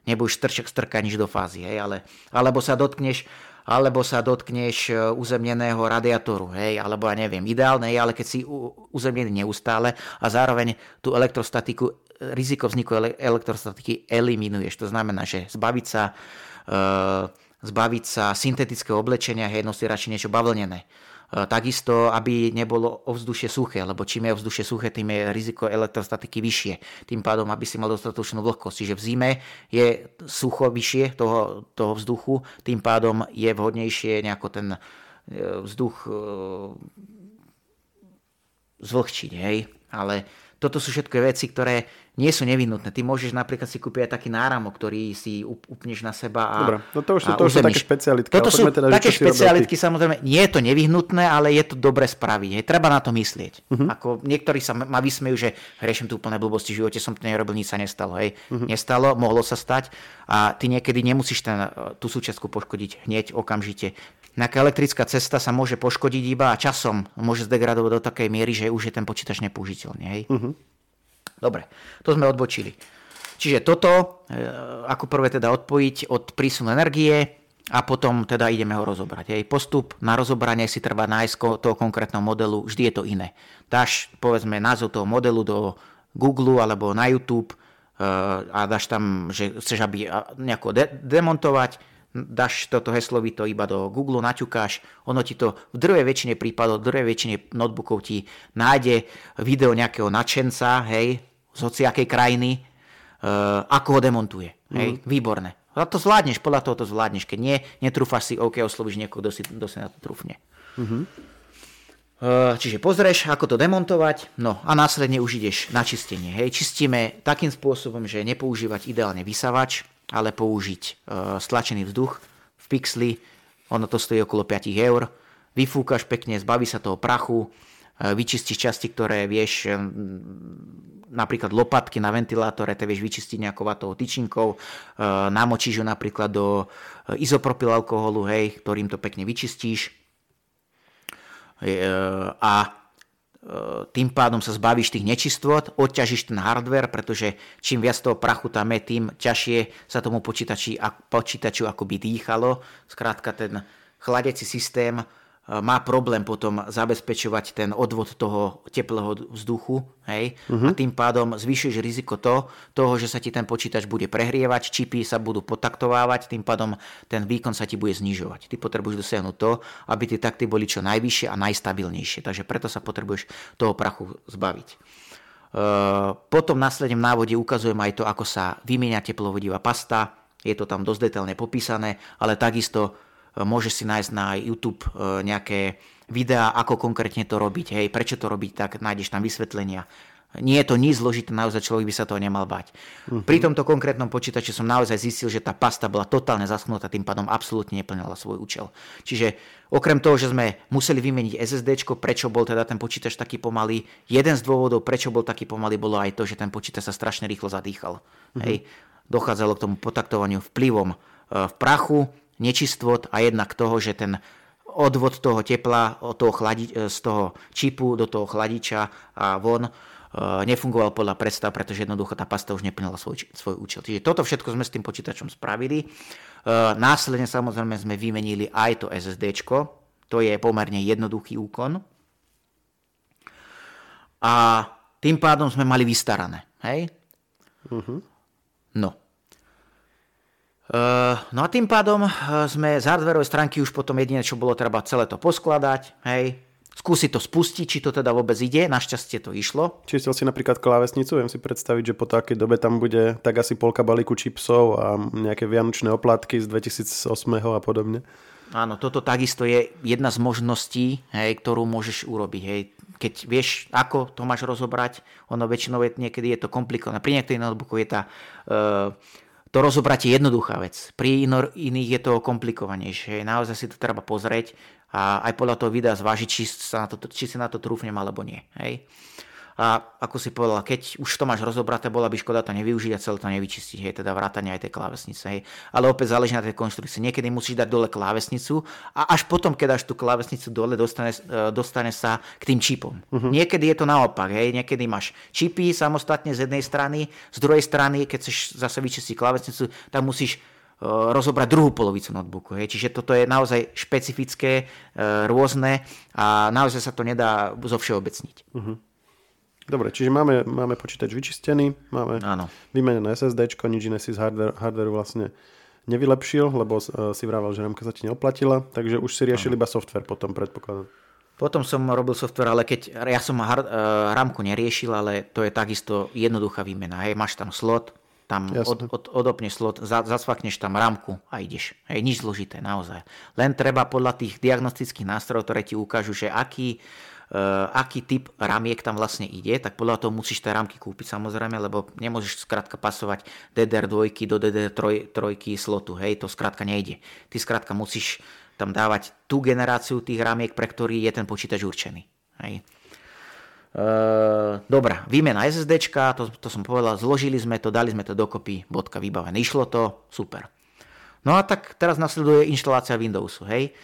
Nebudeš strček strkať nič do fázy, hej, ale, alebo sa dotkneš alebo sa dotkneš e, uzemneného radiátoru, hej, alebo ja neviem, ideálne je, ale keď si uzemnený neustále a zároveň tú elektrostatiku, riziko vzniku elektrostatiky eliminuješ. To znamená, že zbaviť sa, e, zbaviť sa syntetického oblečenia, hej, nosí radšej niečo bavlnené E, takisto, aby nebolo ovzdušie suché, lebo čím je ovzdušie suché, tým je riziko elektrostatiky vyššie. Tým pádom, aby si mal dostatočnú vlhkosť. Čiže v zime je sucho vyššie toho, toho vzduchu, tým pádom je vhodnejšie nejako ten e, vzduch e, zvlhčiť. Hej? Ale toto sú všetko veci, ktoré nie sú nevyhnutné. Ty môžeš napríklad si kúpiť aj taký náramok, ktorý si upneš na seba a Dobre, no to už sú, to už sú také špecialitky. Toto sú teda, také špecialitky, samozrejme, nie je to nevyhnutné, ale je to dobre spraviť. Je, treba na to myslieť. Uh-huh. Ako niektorí sa ma vysmejú, že riešim tu úplné blbosti v živote, som to nerobil, nič sa nestalo. Hej. Uh-huh. Nestalo, mohlo sa stať a ty niekedy nemusíš ten, tú súčiastku poškodiť hneď, okamžite. Nejaká elektrická cesta sa môže poškodiť iba a časom môže zdegradovať do takej miery, že už je ten počítač nepoužiteľný. Hej? Uh-huh. Dobre, to sme odbočili. Čiže toto, e, ako prvé teda odpojiť od prísunu energie a potom teda ideme ho rozobrať. Hej. Postup na rozobranie si trvá nájsť toho konkrétneho modelu, vždy je to iné. Dáš povedzme názov toho modelu do Google alebo na YouTube e, a dáš tam, že chceš aby nejako de- demontovať, dáš toto heslovito iba do Google, naťukáš, ono ti to v druhej väčšine prípadov, v druhej väčšine notebookov ti nájde video nejakého nadšenca, hej, z hociakej krajiny, uh, ako ho demontuje. Hej, mm. výborné. A to zvládneš, podľa toho to zvládneš. Keď nie, netrúfaš si, OK, oslovíš niekoho, kto si, kto si na to trúfne. Mm-hmm. Uh, čiže pozrieš, ako to demontovať, no a následne už ideš na čistenie. Hej, čistíme takým spôsobom, že nepoužívať ideálne vysavač, ale použiť e, stlačený vzduch v pixli, ono to stojí okolo 5 eur, vyfúkaš pekne, zbaví sa toho prachu, vyčistíš časti, ktoré vieš, napríklad lopatky na ventilátore, te vieš vyčistiť nejakou vatou tyčinkou, namočíš ju napríklad do izopropyl alkoholu, hej, ktorým to pekne vyčistíš. A tým pádom sa zbavíš tých nečistôt, odťažíš ten hardware, pretože čím viac toho prachu tam je, tým ťažšie sa tomu počítači, počítaču akoby dýchalo. Skrátka ten chladiaci systém E, má problém potom zabezpečovať ten odvod toho teplého vzduchu hej? Uh-huh. a tým pádom zvýšuješ riziko to, toho, že sa ti ten počítač bude prehrievať, čipy sa budú potaktovávať, tým pádom ten výkon sa ti bude znižovať. Ty potrebuješ dosiahnuť to, aby tie takty boli čo najvyššie a najstabilnejšie, takže preto sa potrebuješ toho prachu zbaviť. E, potom následne v návode ukazujem aj to, ako sa vymieňa teplovodivá pasta, je to tam dosť detailne popísané, ale takisto môžeš si nájsť na YouTube e, nejaké videá, ako konkrétne to robiť, hej, prečo to robiť tak, nájdeš tam vysvetlenia. Nie je to nič zložité, naozaj človek by sa toho nemal bať. Uh-huh. Pri tomto konkrétnom počítači som naozaj zistil, že tá pasta bola totálne zaschnutá, tým pádom absolútne neplnila svoj účel. Čiže okrem toho, že sme museli vymeniť SSD, prečo bol teda ten počítač taký pomalý, jeden z dôvodov, prečo bol taký pomalý, bolo aj to, že ten počítač sa strašne rýchlo zadýchal. Uh-huh. Hej. Dochádzalo k tomu potaktovaniu vplyvom e, v prachu, nečistot a jednak toho, že ten odvod toho tepla od toho chladi- z toho čipu do toho chladiča a von e, nefungoval podľa predstav, pretože jednoducho tá pasta už neplnila svoj, svoj účel. Čiže toto všetko sme s tým počítačom spravili. E, následne samozrejme sme vymenili aj to SSD, to je pomerne jednoduchý úkon. A tým pádom sme mali vystarané. Hej? Uh-huh. No. Uh, no a tým pádom uh, sme z hardwareovej stránky už potom jediné, čo bolo treba celé to poskladať, hej, skúsiť to spustiť, či to teda vôbec ide, našťastie to išlo. Čistil si napríklad klávesnicu, viem si predstaviť, že po takej dobe tam bude tak asi polka balíku čipsov a nejaké vianočné oplatky z 2008 a podobne. Áno, toto takisto je jedna z možností, hej, ktorú môžeš urobiť. Hej. Keď vieš, ako to máš rozobrať, ono väčšinou je, niekedy je to komplikované. Pri niektorých notebookoch je tá uh, to rozobrať je jednoduchá vec. Pri iných je to komplikovanejšie. Naozaj si to treba pozrieť a aj podľa toho videa zvážiť, či, sa na to, či si na to trúfnem alebo nie. Hej? A ako si povedal, keď už to máš rozobraté, bola by škoda to nevyužiť a celé to nevyčistiť, hej, teda vrátanie aj tej klávesnice. Hej. Ale opäť záleží na tej konštrukcii. Niekedy musíš dať dole klávesnicu a až potom, keď dáš tú klávesnicu dole, dostane, e, dostane sa k tým čipom. Uh-huh. Niekedy je to naopak. Hej. Niekedy máš čipy samostatne z jednej strany, z druhej strany, keď chceš zase vyčistiť klávesnicu, tak musíš e, rozobrať druhú polovicu notebooku. Hej. Čiže toto je naozaj špecifické, e, rôzne a naozaj sa to nedá zo všeobecniť. Uh-huh. Dobre, čiže máme, máme počítač vyčistený, máme Áno. vymenené SSD, nič iné si z hardware, hardwareu vlastne nevylepšil, lebo uh, si vravel, že rámka sa ti neoplatila, takže už si riešil Áno. iba software potom, predpokladám. Potom som robil software, ale keď ja som hard, uh, rámku neriešil, ale to je takisto jednoduchá výmena. Hej, máš tam slot, tam od, od, odopneš slot, za, zasvakneš tam rámku a ideš. Hej, nič zložité, naozaj. Len treba podľa tých diagnostických nástrojov, ktoré ti ukážu, že aký aký typ ramiek tam vlastne ide, tak podľa toho musíš tie rámky kúpiť samozrejme, lebo nemôžeš skrátka pasovať DDR2 do DDR3 slotu, hej, to skrátka nejde. Ty skrátka musíš tam dávať tú generáciu tých ramiek, pre ktorý je ten počítač určený. Hej. Dobre, výmena SSD, to, to som povedal, zložili sme to, dali sme to dokopy, bodka vybavené, išlo to, super. No a tak teraz nasleduje inštalácia Windowsu, hej.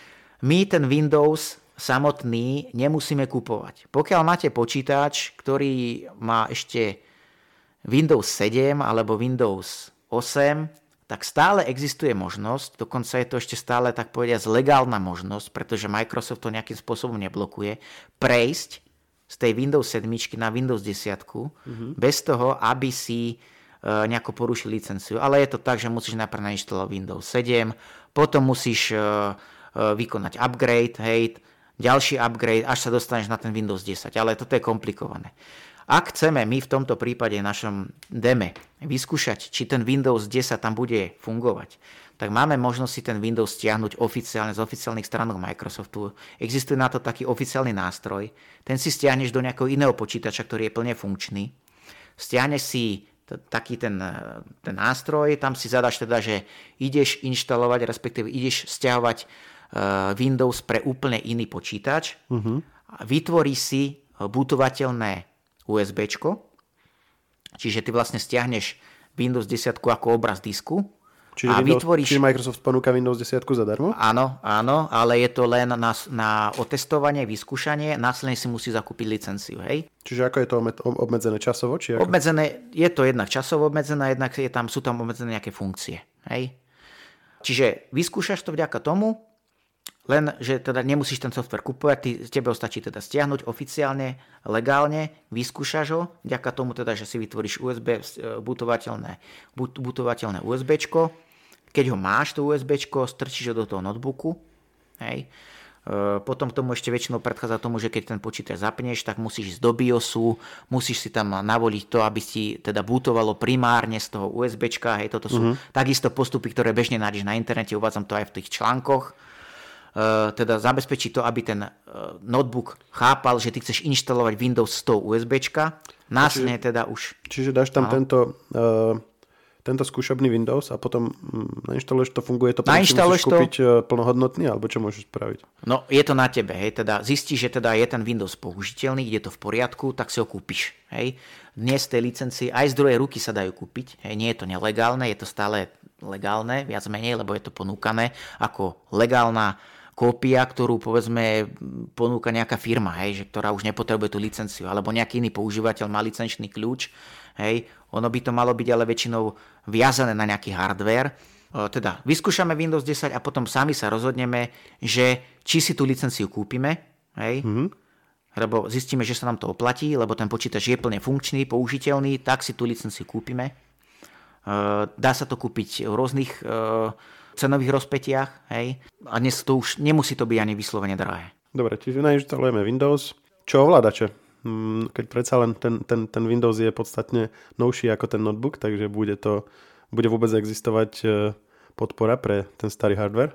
My ten Windows samotný nemusíme kupovať. Pokiaľ máte počítač, ktorý má ešte Windows 7 alebo Windows 8, tak stále existuje možnosť, dokonca je to ešte stále tak povediať legálna možnosť, pretože Microsoft to nejakým spôsobom neblokuje, prejsť z tej Windows 7 na Windows 10 mm-hmm. bez toho, aby si uh, nejako porušil licenciu. Ale je to tak, že musíš najprv nainštalovať Windows 7, potom musíš uh, uh, vykonať upgrade, hej, ďalší upgrade, až sa dostaneš na ten Windows 10. Ale toto je komplikované. Ak chceme my v tomto prípade v našom deme vyskúšať, či ten Windows 10 tam bude fungovať, tak máme možnosť si ten Windows stiahnuť oficiálne z oficiálnych stránok Microsoftu. Existuje na to taký oficiálny nástroj. Ten si stiahneš do nejakého iného počítača, ktorý je plne funkčný. Stiahneš si taký ten, ten nástroj, tam si zadaš teda, že ideš inštalovať, respektíve ideš stiahovať Windows pre úplne iný počítač. Uh-huh. Vytvorí si bootovateľné USB, čiže ty vlastne stiahneš Windows 10 ako obraz disku, Čiže, a Windows, vytvoríš... čiže Microsoft ponúka Windows 10 zadarmo? Áno, áno, ale je to len na, na otestovanie, vyskúšanie, následne si musí zakúpiť licenciu, hej? Čiže ako je to obmedzené časovo? Či ako... Obmedzené, je to jednak časovo obmedzené, jednak je tam, sú tam obmedzené nejaké funkcie, hej? Čiže vyskúšaš to vďaka tomu, len, že teda nemusíš ten software kupovať, ty, tebe ho stačí teda stiahnuť oficiálne, legálne, vyskúšaš ho, vďaka tomu teda, že si vytvoríš USB, e, butovateľné, but, butovateľné USB, keď ho máš, to USB, strčíš ho do toho notebooku, hej, e, potom k tomu ešte väčšinou predchádza tomu, že keď ten počítač zapneš, tak musíš ísť do BIOSu, musíš si tam navoliť to, aby si teda bootovalo primárne z toho USB, hej, toto sú uh-huh. takisto postupy, ktoré bežne nájdeš na internete, uvádzam to aj v tých článkoch, teda zabezpečí to, aby ten eh, notebook chápal, že ty chceš inštalovať Windows 100 USB, následne teda už... Čiže dáš tam tento, uh, tento skúšobný Windows a potom hm, nainštaluješ to, funguje to, potom musíš to... kúpiť plnohodnotný, alebo čo môžeš spraviť? No, je to na tebe, hej, teda zistíš, že teda je ten Windows použiteľný, ide to v poriadku, tak si ho kúpiš, hej. Dnes tej licencii aj z druhej ruky sa dajú kúpiť, hej, nie je to nelegálne, je to stále legálne, viac menej, lebo je to ponúkané ako legálna kópia, ktorú povedzme ponúka nejaká firma, hej, že, ktorá už nepotrebuje tú licenciu, alebo nejaký iný používateľ má licenčný kľúč, hej, ono by to malo byť ale väčšinou viazané na nejaký hardware, teda vyskúšame Windows 10 a potom sami sa rozhodneme, že či si tú licenciu kúpime, hej, mm-hmm. lebo zistíme, že sa nám to oplatí, lebo ten počítač je plne funkčný, použiteľný, tak si tú licenciu kúpime. dá sa to kúpiť v rôznych e, cenových rozpetiach, hej, a dnes to už nemusí to byť ani vyslovene drahé. Dobre, čiže nainštalujeme Windows. Čo ovládače? Mm, keď predsa len ten, ten, ten Windows je podstatne novší ako ten notebook, takže bude to bude vôbec existovať e, podpora pre ten starý hardware?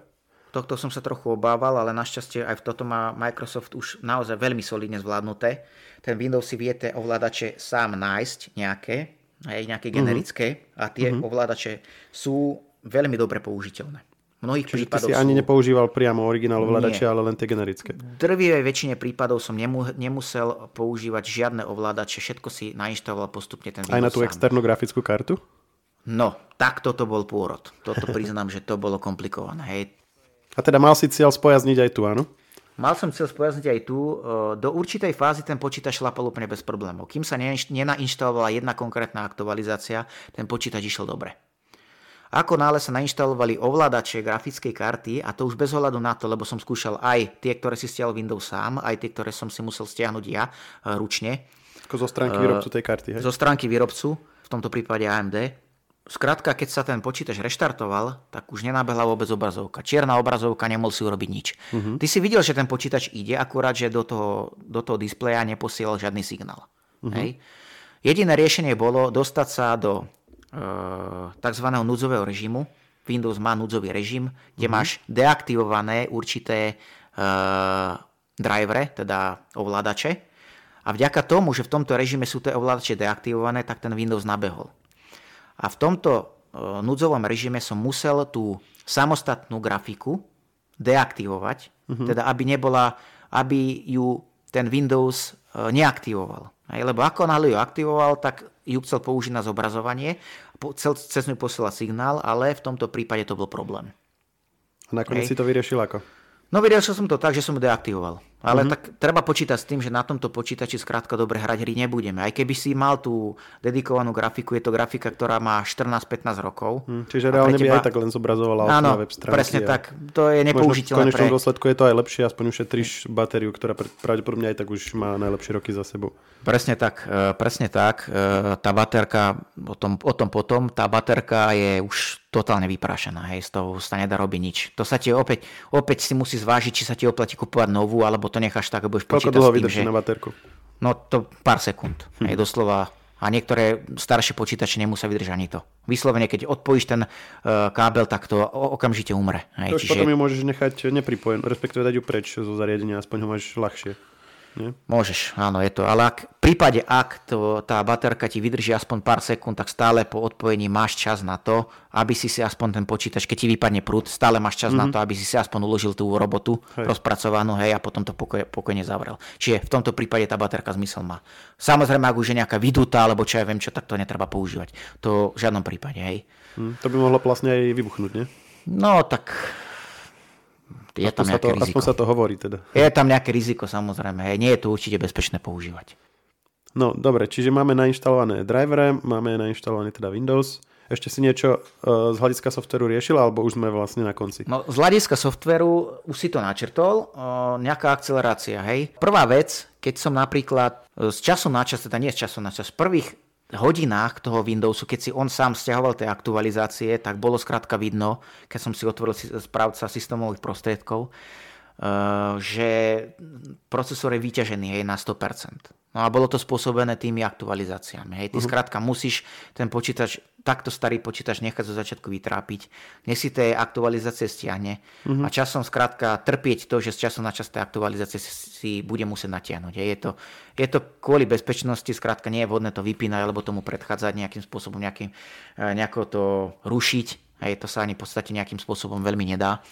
Tohto som sa trochu obával, ale našťastie aj v toto má Microsoft už naozaj veľmi solidne zvládnuté. Ten Windows si viete ovládače sám nájsť nejaké, aj nejaké mhm. generické mm-hmm. a tie mm-hmm. ovládače sú veľmi dobre použiteľné. Mnohých Čiže ty si sú... ani nepoužíval priamo originál ovládače, ale len tie generické. V drvivej väčšine prípadov som nemu, nemusel používať žiadne ovládače, všetko si nainštaloval postupne ten Windows Aj na tú sám. externú grafickú kartu? No, tak toto bol pôrod. Toto priznám, že to bolo komplikované. Hej. A teda mal si cieľ spojazniť aj tu, áno? Mal som cieľ spojazniť aj tu. E, do určitej fázy ten počítač šlapal úplne bez problémov. Kým sa nenainštalovala jedna konkrétna aktualizácia, ten počítač išiel dobre. Ako nále sa nainštalovali ovládače grafickej karty, a to už bez ohľadu na to, lebo som skúšal aj tie, ktoré si stiahol Windows sám, aj tie, ktoré som si musel stiahnuť ja e, ručne. Ako zo stránky výrobcu tej karty, hej? Zo stránky výrobcu, v tomto prípade AMD, Skrátka, keď sa ten počítač reštartoval, tak už nenabehla vôbec obrazovka. Čierna obrazovka, nemohol si urobiť nič. Uh-huh. Ty si videl, že ten počítač ide, akurát, že do toho, do toho displeja neposielal žiadny signál. Uh-huh. Hej. Jediné riešenie bolo dostať sa do tzv. núdzového režimu. Windows má núdzový režim, kde uh-huh. máš deaktivované určité e, drivere, teda ovládače. A vďaka tomu, že v tomto režime sú tie ovládače deaktivované, tak ten Windows nabehol. A v tomto e, núdzovom režime som musel tú samostatnú grafiku deaktivovať, uh-huh. teda aby nebola, aby ju ten Windows neaktivoval. Lebo ako náhle ju aktivoval, tak ju chcel použiť na zobrazovanie, cez ňu posielať signál, ale v tomto prípade to bol problém. A nakoniec Hej. si to vyriešil ako? No vyriešil som to tak, že som ho deaktivoval. Ale mm-hmm. tak treba počítať s tým, že na tomto počítači skrátka dobre hrať hry nebudeme. Aj keby si mal tú dedikovanú grafiku, je to grafika, ktorá má 14-15 rokov. Mm, čiže reálne teba... by aj tak len zobrazovala Áno, na web stránky. presne a... tak. To je nepoužiteľné. v konečnom pre... dôsledku je to aj lepšie, aspoň ušetríš batériu, ktorá pravdepodobne aj tak už má najlepšie roky za sebou. Presne tak, e, presne tak. E, tá baterka, o tom, o tom potom, tá baterka je už totálne vyprašená, hej, z toho sa nedá robiť nič. To sa ti opäť, opäť si musí zvážiť, či sa ti oplatí kupovať novú, alebo to necháš tak a budeš počítať Koľko dlho tým, že... na baterku? No to pár sekúnd, hm. hej, doslova. A niektoré staršie počítače nemusia vydržať ani to. Vyslovene, keď odpojíš ten uh, kábel, tak to okamžite umre. Hej, to už čiže... potom ju môžeš nechať nepripojenú, respektíve dať ju preč zo zariadenia, aspoň ho máš ľahšie. Nie? Môžeš, áno, je to. Ale ak, v prípade, ak to, tá baterka ti vydrží aspoň pár sekúnd, tak stále po odpojení máš čas na to, aby si si aspoň ten počítač, keď ti vypadne prúd, stále máš čas mm-hmm. na mhm. to, aby si si aspoň uložil tú robotu hej. rozpracovanú, hej, a potom to pokoj, pokojne zavrel. Čiže v tomto prípade tá baterka zmysel má. Samozrejme, ak už je nejaká vydutá, alebo čo ja viem čo, tak to netreba používať. To v žiadnom prípade, hej. Mm, to by mohlo vlastne aj vybuchnúť, nie? No, tak je tam nejaké to, riziko. Aspoň sa to hovorí teda. Je tam nejaké riziko samozrejme, hej. nie je to určite bezpečné používať. No dobre, čiže máme nainštalované drivere, máme nainštalovaný teda Windows. Ešte si niečo uh, z hľadiska softveru riešil, alebo už sme vlastne na konci? No, z hľadiska softveru už si to načrtol, uh, nejaká akcelerácia, hej. Prvá vec, keď som napríklad uh, z času na čas, teda nie z času na čas, prvých hodinách toho Windowsu, keď si on sám stiahoval tie aktualizácie, tak bolo skrátka vidno, keď som si otvoril správca systémových prostriedkov, že procesor je vyťažený hej, na 100%. No a bolo to spôsobené tými aktualizáciami. Hej. Ty uh-huh. skrátka musíš ten počítač, takto starý počítač nechať zo začiatku vytrápiť, nech si tie aktualizácie stiahne uh-huh. a časom skrátka trpieť to, že z času na čas tie aktualizácie si bude musieť natiahnuť. Hej. Je, to, je to kvôli bezpečnosti, skrátka nie je vhodné to vypínať alebo tomu predchádzať nejakým spôsobom, nejakým, eh, nejako to rušiť. Hej. To sa ani v podstate nejakým spôsobom veľmi nedá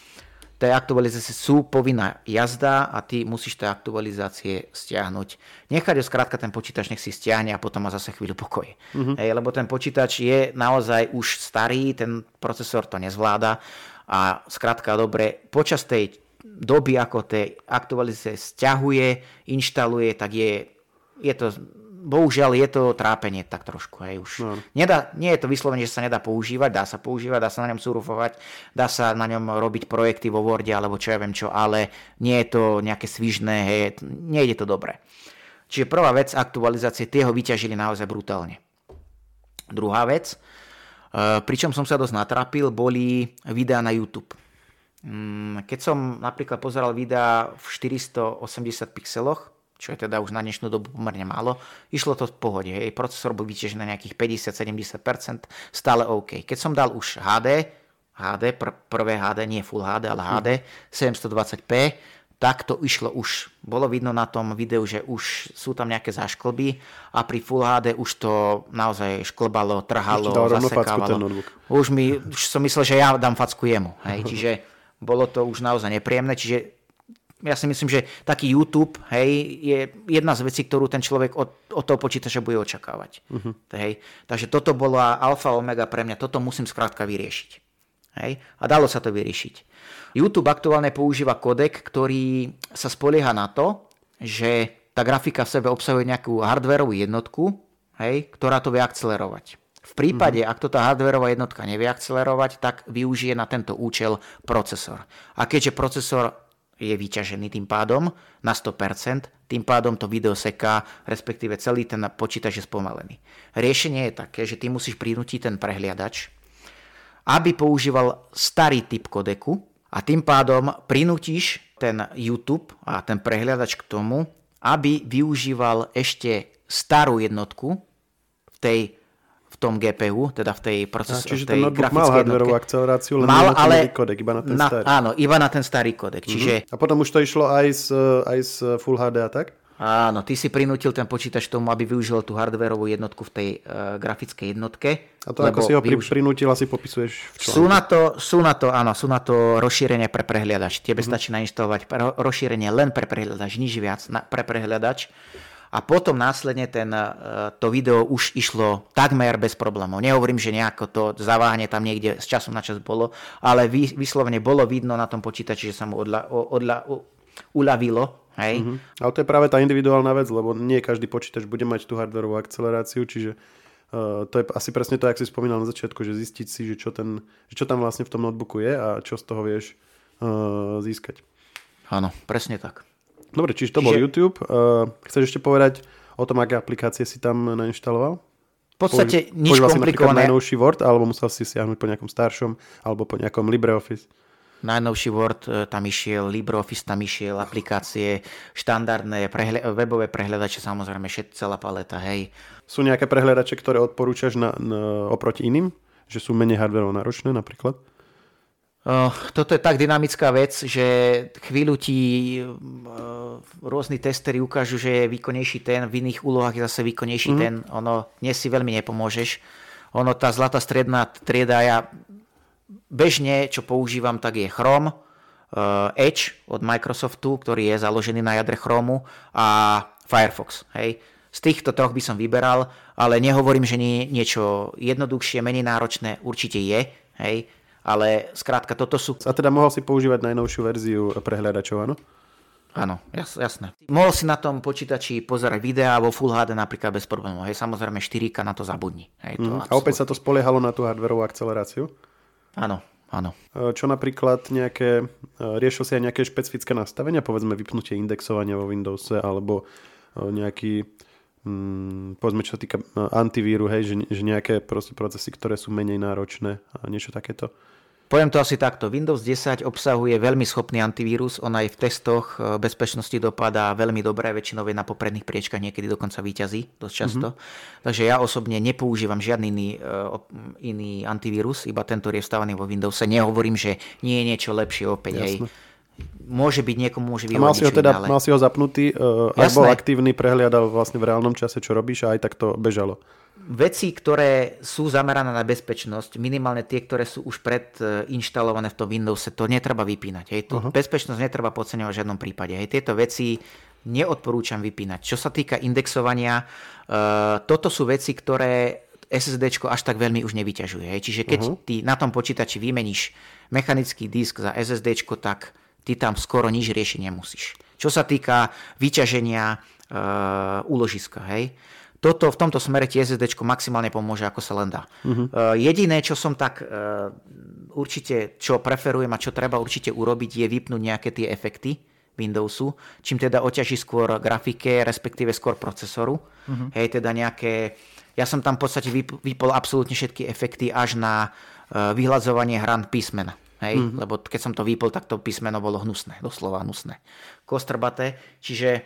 tie aktualizácie sú povinná jazda a ty musíš tie aktualizácie stiahnuť. Nechať ho skrátka ten počítač, nech si stiahne a potom má zase chvíľu pokoj. Uh-huh. Hej, lebo ten počítač je naozaj už starý, ten procesor to nezvláda a skrátka dobre, počas tej doby, ako tej aktualizácie stiahuje, inštaluje, tak je, je to bohužiaľ je to trápenie tak trošku. Hej, už. No. Nedá, nie je to vyslovene, že sa nedá používať, dá sa používať, dá sa na ňom surfovať, dá sa na ňom robiť projekty vo Worde alebo čo ja viem čo, ale nie je to nejaké svižné, hej, nejde to dobre. Čiže prvá vec, aktualizácie, tie ho vyťažili naozaj brutálne. Druhá vec, pričom som sa dosť natrapil, boli videá na YouTube. Mm, keď som napríklad pozeral videá v 480 pixeloch, čo je teda už na dnešnú dobu pomerne málo, išlo to v pohode. Hej. Procesor bol vytiežený na nejakých 50-70%, stále OK. Keď som dal už HD, HD, pr- prvé HD, nie Full HD, ale HD, 720p, tak to išlo už. Bolo vidno na tom videu, že už sú tam nejaké zašklby a pri Full HD už to naozaj šklbalo, trhalo, zasekávalo. Už, mi, už som myslel, že ja dám facku jemu. Hej. Čiže bolo to už naozaj nepríjemné. Čiže ja si myslím, že taký YouTube hej, je jedna z vecí, ktorú ten človek od, od toho počítača bude očakávať. Uh-huh. Hej. Takže toto bola alfa omega pre mňa. Toto musím skrátka vyriešiť. Hej. A dalo sa to vyriešiť. YouTube aktuálne používa kodek, ktorý sa spolieha na to, že tá grafika v sebe obsahuje nejakú hardwareovú jednotku, hej, ktorá to vie akcelerovať. V prípade, mm-hmm. ak to tá hardwareová jednotka nevie akcelerovať, tak využije na tento účel procesor. A keďže procesor je vyťažený tým pádom na 100%, tým pádom to video seká, respektíve celý ten počítač je spomalený. Riešenie je také, že ty musíš prinútiť ten prehliadač, aby používal starý typ kodeku, a tým pádom prinútiš ten YouTube a ten prehľadač k tomu, aby využíval ešte starú jednotku v tej tom GPU, teda v tej procesu. Čiže ten notebook mal hardwareovú akceleráciu, len mal, ale kodek, iba na ten na, starý. Áno, iba na ten starý kodek. Mm-hmm. Čiže... A potom už to išlo aj z, aj z Full HD a tak? Áno, ty si prinútil ten počítač tomu, aby využil tú hardwareovú jednotku v tej uh, grafickej jednotke. A to ako si ho využ... prinútil, asi popisuješ v článku. Sú na to, sú na to, áno, sú na to rozšírenie pre prehliadač. Tebe mm-hmm. stačí nainštalovať rozšírenie len pre prehliadač, nič viac na, pre prehliadač. A potom následne ten, uh, to video už išlo takmer bez problémov. Nehovorím, že nejako to zaváhanie tam niekde z času na čas bolo, ale vy, vyslovene bolo vidno na tom počítači, že sa mu odla, odla, uľavilo Hej? Uh-huh. Ale to je práve tá individuálna vec, lebo nie každý počítač bude mať tú hardwareovú akceleráciu, čiže uh, to je asi presne to, jak si spomínal na začiatku, že zistiť si, že čo, ten, že čo tam vlastne v tom notebooku je a čo z toho vieš uh, získať. Áno, presne tak. Dobre, čiže to čiže... bol YouTube. Uh, chceš ešte povedať o tom, aké aplikácie si tam nainštaloval? V podstate Použ- nič komplikované. si najnovší Word, alebo musel si siahnuť po nejakom staršom, alebo po nejakom LibreOffice? najnovší Word, e, tam išiel LibreOffice, tam išiel aplikácie, štandardné prehľa- webové prehľadače, samozrejme všet, celá paleta, hej. Sú nejaké prehľadače, ktoré odporúčaš na, na, oproti iným? Že sú menej hardware náročné napríklad? Uh, toto je tak dynamická vec, že chvíľu ti uh, rôzni testery ukážu, že je výkonnejší ten, v iných úlohách je zase výkonnejší mm. ten. Ono, dnes si veľmi nepomôžeš. Ono, tá zlatá stredná trieda, ja bežne, čo používam, tak je Chrome, uh, Edge od Microsoftu, ktorý je založený na jadre Chromu a Firefox. Hej. Z týchto troch by som vyberal, ale nehovorím, že nie, niečo jednoduchšie, menej náročné určite je, hej, ale skrátka toto sú... A teda mohol si používať najnovšiu verziu prehľadačov, áno? Áno, jas, jasné. Mohol si na tom počítači pozerať videá vo Full HD napríklad bez problémov. Hej, samozrejme 4K na to zabudni. Hej, to mm. A opäť sa to spoliehalo na tú hardwareovú akceleráciu? Áno, áno. E, čo napríklad nejaké, e, riešil si aj nejaké špecifické nastavenia, povedzme vypnutie indexovania vo Windowse, alebo e, nejaký, hmm, povedzme čo sa týka antivíru, hej, že, že nejaké procesy, ktoré sú menej náročné a niečo takéto? Poviem to asi takto. Windows 10 obsahuje veľmi schopný antivírus. On aj v testoch e, bezpečnosti dopadá veľmi dobre. Väčšinou je na popredných priečkach niekedy dokonca výťazí dosť často. Mm-hmm. Takže ja osobne nepoužívam žiadny iný, uh, iný antivírus, iba tento, ktorý je vstávaný vo Windowse. Nehovorím, že nie je niečo lepšie opäť. Hej. Môže byť niekomu, môže vyhovať mal si ho teda, ale... mal si ho zapnutý, uh, ak bol aktívny, prehliadal vlastne v reálnom čase, čo robíš a aj tak to bežalo veci, ktoré sú zamerané na bezpečnosť, minimálne tie, ktoré sú už predinštalované v tom Windowse, to netreba vypínať. Hej. To uh-huh. Bezpečnosť netreba podceňovať v žiadnom prípade. Hej. Tieto veci neodporúčam vypínať. Čo sa týka indexovania, uh, toto sú veci, ktoré SSD až tak veľmi už nevyťažuje. Hej. Čiže keď uh-huh. ty na tom počítači vymeníš mechanický disk za SSD, tak ty tam skoro nič riešiť nemusíš. Čo sa týka vyťaženia uh, úložiska, hej, toto v tomto smere ti SSD maximálne pomôže, ako sa len dá. Uh-huh. Uh, jediné, čo som tak uh, určite, čo preferujem a čo treba určite urobiť, je vypnúť nejaké tie efekty Windowsu, čím teda oťaží skôr grafike, respektíve skôr procesoru. Uh-huh. Hej, teda nejaké... Ja som tam v podstate vypol absolútne všetky efekty až na uh, vyhľadzovanie hran písmena. Hej, uh-huh. lebo keď som to vypol, tak to písmeno bolo hnusné, doslova hnusné. Kostrbaté, čiže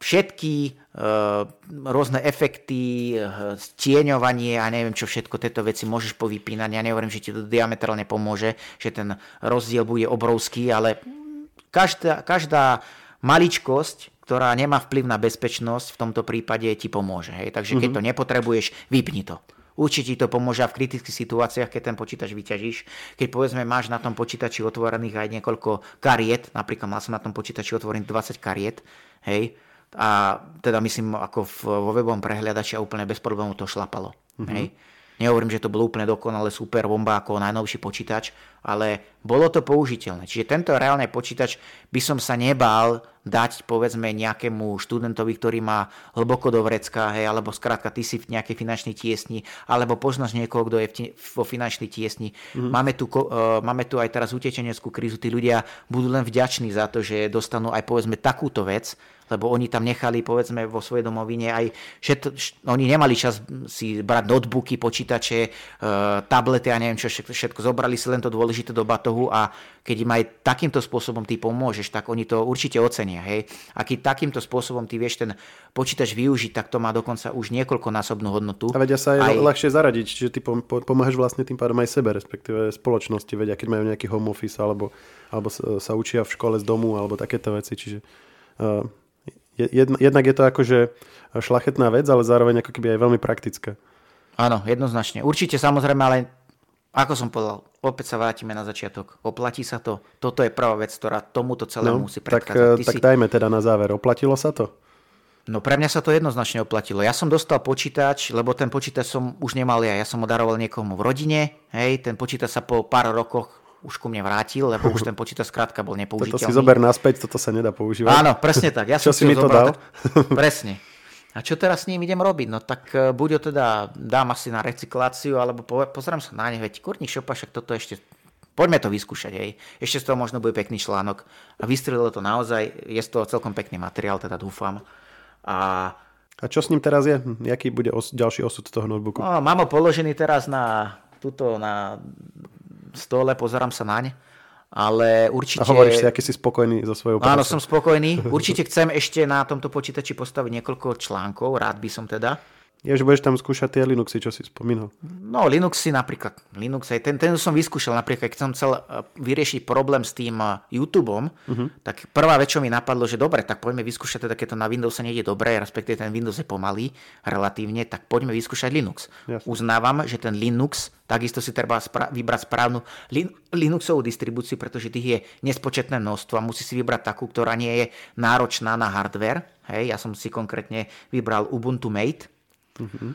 všetky uh, rôzne efekty, uh, stieňovanie a neviem čo všetko, tieto veci môžeš povypínať. Ja nehovorím, že ti to diametrálne pomôže, že ten rozdiel bude obrovský, ale Každá, každá maličkosť, ktorá nemá vplyv na bezpečnosť, v tomto prípade ti pomôže. Hej? Takže keď mm-hmm. to nepotrebuješ, vypni to. Určite ti to pomôže v kritických situáciách, keď ten počítač vyťažíš. Keď povedzme máš na tom počítači otvorených aj niekoľko kariet, napríklad mal som na tom počítači otvorených 20 kariet, hej, a teda myslím ako v, vo webovom prehľadači a úplne bez problémov to šlapalo. Mm-hmm. Hej. Nehovorím, že to bolo úplne dokonale super bomba ako najnovší počítač, ale bolo to použiteľné. Čiže tento reálny počítač by som sa nebál dať povedzme nejakému študentovi, ktorý má hlboko do vrecka, hej, alebo skrátka ty si v nejakej finančnej tiesni, alebo poznáš niekoho, kto je vo finančnej tiesni. Mm-hmm. Máme, tu, uh, máme tu aj teraz utečeneckú krízu, tí ľudia budú len vďační za to, že dostanú aj povedzme takúto vec, lebo oni tam nechali, povedzme, vo svojej domovine aj, šet, oni nemali čas si brať notebooky, počítače, e, tablety a neviem čo, všetko, zobrali si len to dôležité do batohu a keď im aj takýmto spôsobom ty pomôžeš, tak oni to určite ocenia. Hej? A keď takýmto spôsobom ty vieš ten počítač využiť, tak to má dokonca už niekoľkonásobnú hodnotu. A vedia sa aj, aj... ľahšie zaradiť, čiže ty pomáhaš vlastne tým pádom aj sebe, respektíve spoločnosti, vedia, keď majú nejaký home office alebo, alebo sa učia v škole z domu alebo takéto veci, čiže uh, Jedna, jednak je to akože šlachetná vec, ale zároveň ako keby aj veľmi praktická. Áno, jednoznačne. Určite samozrejme, ale ako som povedal, opäť sa vrátime na začiatok. Oplatí sa to? Toto je prvá vec, ktorá tomuto celému no, musí predchádzať. Tak, tak si... dajme teda na záver. Oplatilo sa to? No pre mňa sa to jednoznačne oplatilo. Ja som dostal počítač, lebo ten počítač som už nemal ja. Ja som ho daroval niekomu v rodine. Hej, ten počítač sa po pár rokoch už ku mne vrátil, lebo už ten počítač skrátka bol nepoužiteľný. Toto si zober naspäť, toto sa nedá používať. Áno, presne tak. Ja čo si mi to dal? Tak, presne. A čo teraz s ním idem robiť? No tak e, buď ho teda dám asi na recykláciu, alebo pozriem sa na ne, veď kurník šopa, však toto ešte Poďme to vyskúšať, hej. Ešte z toho možno bude pekný článok. A vystrelilo to naozaj, je z toho celkom pekný materiál, teda dúfam. A a čo s ním teraz je? Jaký bude os- ďalší osud toho notebooku? No, mám ho položený teraz na, tuto na stole, pozerám sa naň. Ale určite... A hovoríš si, aký si spokojný so svojou prácou. Áno, som spokojný. Určite chcem ešte na tomto počítači postaviť niekoľko článkov, rád by som teda. Je, že budeš tam skúšať tie Linuxy, čo si spomínal. No, Linuxy napríklad. Linux aj ten, ten som vyskúšal napríklad, keď som chcel eh, vyriešiť problém s tým eh, YouTubeom, uh-huh. tak prvá vec, čo mi napadlo, že dobre, tak poďme vyskúšať, teda keď to na Windowse nejde dobre, respektíve ten Windows je pomalý relatívne, tak poďme vyskúšať Linux. Yes. Uznávam, že ten Linux, takisto si treba spra- vybrať správnu lin- Linuxovú distribúciu, pretože tých je nespočetné množstvo a musí si vybrať takú, ktorá nie je náročná na hardware. Hej, ja som si konkrétne vybral Ubuntu Mate, uh-huh.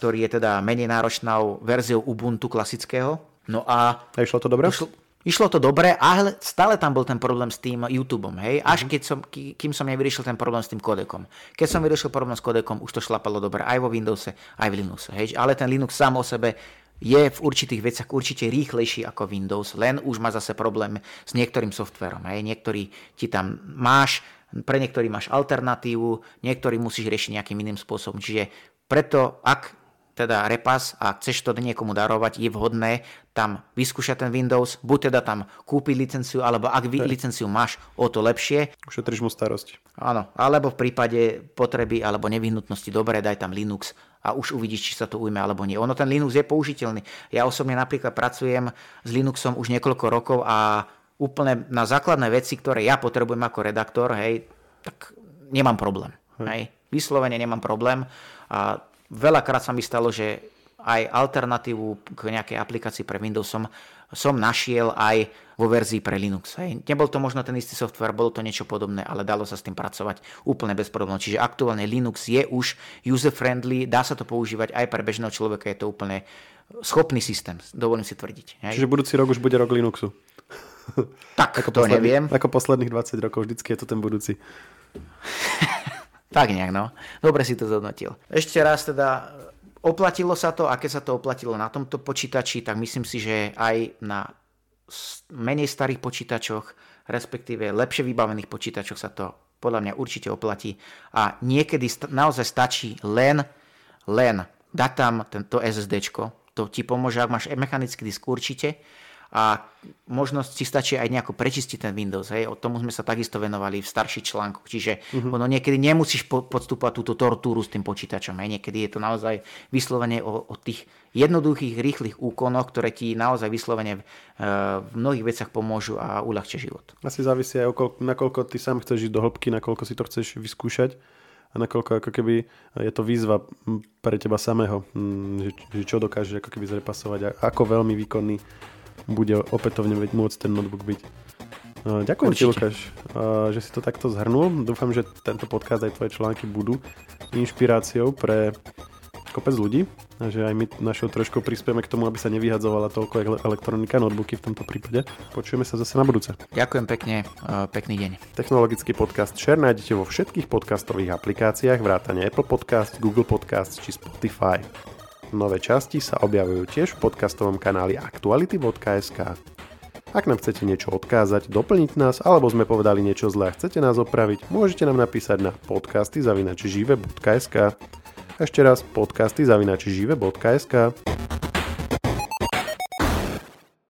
ktorý je teda menej náročnou verziou Ubuntu klasického. No a... A išlo to dobre? Išlo, išlo to dobre, ale stále tam bol ten problém s tým YouTubeom, hej, až uh-huh. keď som, kým som nevyriešil ten problém s tým kodekom. Keď som vyriešil problém s kodekom, už to šlapalo dobre aj vo Windowse, aj v Linuxe, hej, ale ten Linux sám o sebe je v určitých veciach určite rýchlejší ako Windows, len už má zase problém s niektorým softverom. Hej. Niektorý ti tam máš, pre niektorý máš alternatívu, niektorý musíš riešiť nejakým iným spôsobom. Čiže preto, ak teda repas a chceš to niekomu darovať, je vhodné tam vyskúšať ten Windows, buď teda tam kúpiť licenciu, alebo ak vy licenciu máš, o to lepšie. Ušetríš mu starosť. Áno, alebo v prípade potreby alebo nevyhnutnosti, dobre, daj tam Linux a už uvidíš, či sa to ujme alebo nie. Ono ten Linux je použiteľný. Ja osobne napríklad pracujem s Linuxom už niekoľko rokov a úplne na základné veci, ktoré ja potrebujem ako redaktor, hej, tak nemám problém. Hm. Hej. Vyslovene nemám problém a veľakrát sa mi stalo, že aj alternatívu k nejakej aplikácii pre Windows som, som našiel aj vo verzii pre Linux. Hej. Nebol to možno ten istý software, bolo to niečo podobné, ale dalo sa s tým pracovať úplne bez problémov. Čiže aktuálne Linux je už user-friendly, dá sa to používať aj pre bežného človeka, je to úplne schopný systém, dovolím si tvrdiť. Hej. Čiže budúci rok už bude rok Linuxu. Tak, ako to neviem. Ako posledných 20 rokov, vždycky je to ten budúci. Tak nejak, no. Dobre si to zhodnotil. Ešte raz teda, oplatilo sa to a keď sa to oplatilo na tomto počítači, tak myslím si, že aj na menej starých počítačoch respektíve lepšie vybavených počítačoch sa to podľa mňa určite oplatí a niekedy st- naozaj stačí len, len dať tam tento SSD, to ti pomôže, ak máš mechanický disk určite, a možno si stačí aj nejako prečistiť ten Windows. Hej. O tomu sme sa takisto venovali v starších článkoch. Čiže uh-huh. ono niekedy nemusíš po, podstúpať túto tortúru s tým počítačom. Hej. Niekedy je to naozaj vyslovene o, o tých jednoduchých, rýchlych úkonoch, ktoré ti naozaj vyslovene v, e, mnohých veciach pomôžu a uľahčia život. Asi závisí aj, okol, nakoľko ty sám chceš ísť do hĺbky, nakoľko si to chceš vyskúšať a nakoľko ako keby je to výzva pre teba samého, že, že čo dokážeš ako keby zrepasovať a ako veľmi výkonný bude opätovne môcť ten notebook byť. Ďakujem Určite. ti, Lukáš, že si to takto zhrnul. Dúfam, že tento podcast aj tvoje články budú inšpiráciou pre kopec ľudí a že aj my našou trošku prispieme k tomu, aby sa nevyhadzovala toľko elektronika, notebooky v tomto prípade. Počujeme sa zase na budúce. Ďakujem pekne, pekný deň. Technologický podcast Share nájdete vo všetkých podcastových aplikáciách vrátane Apple Podcast, Google Podcast či Spotify. Nové časti sa objavujú tiež v podcastovom kanáli aktuality.sk. Ak nám chcete niečo odkázať, doplniť nás, alebo sme povedali niečo zlé a chcete nás opraviť, môžete nám napísať na podcasty zavinačižive.sk. Ešte raz podcasty zavinačižive.sk.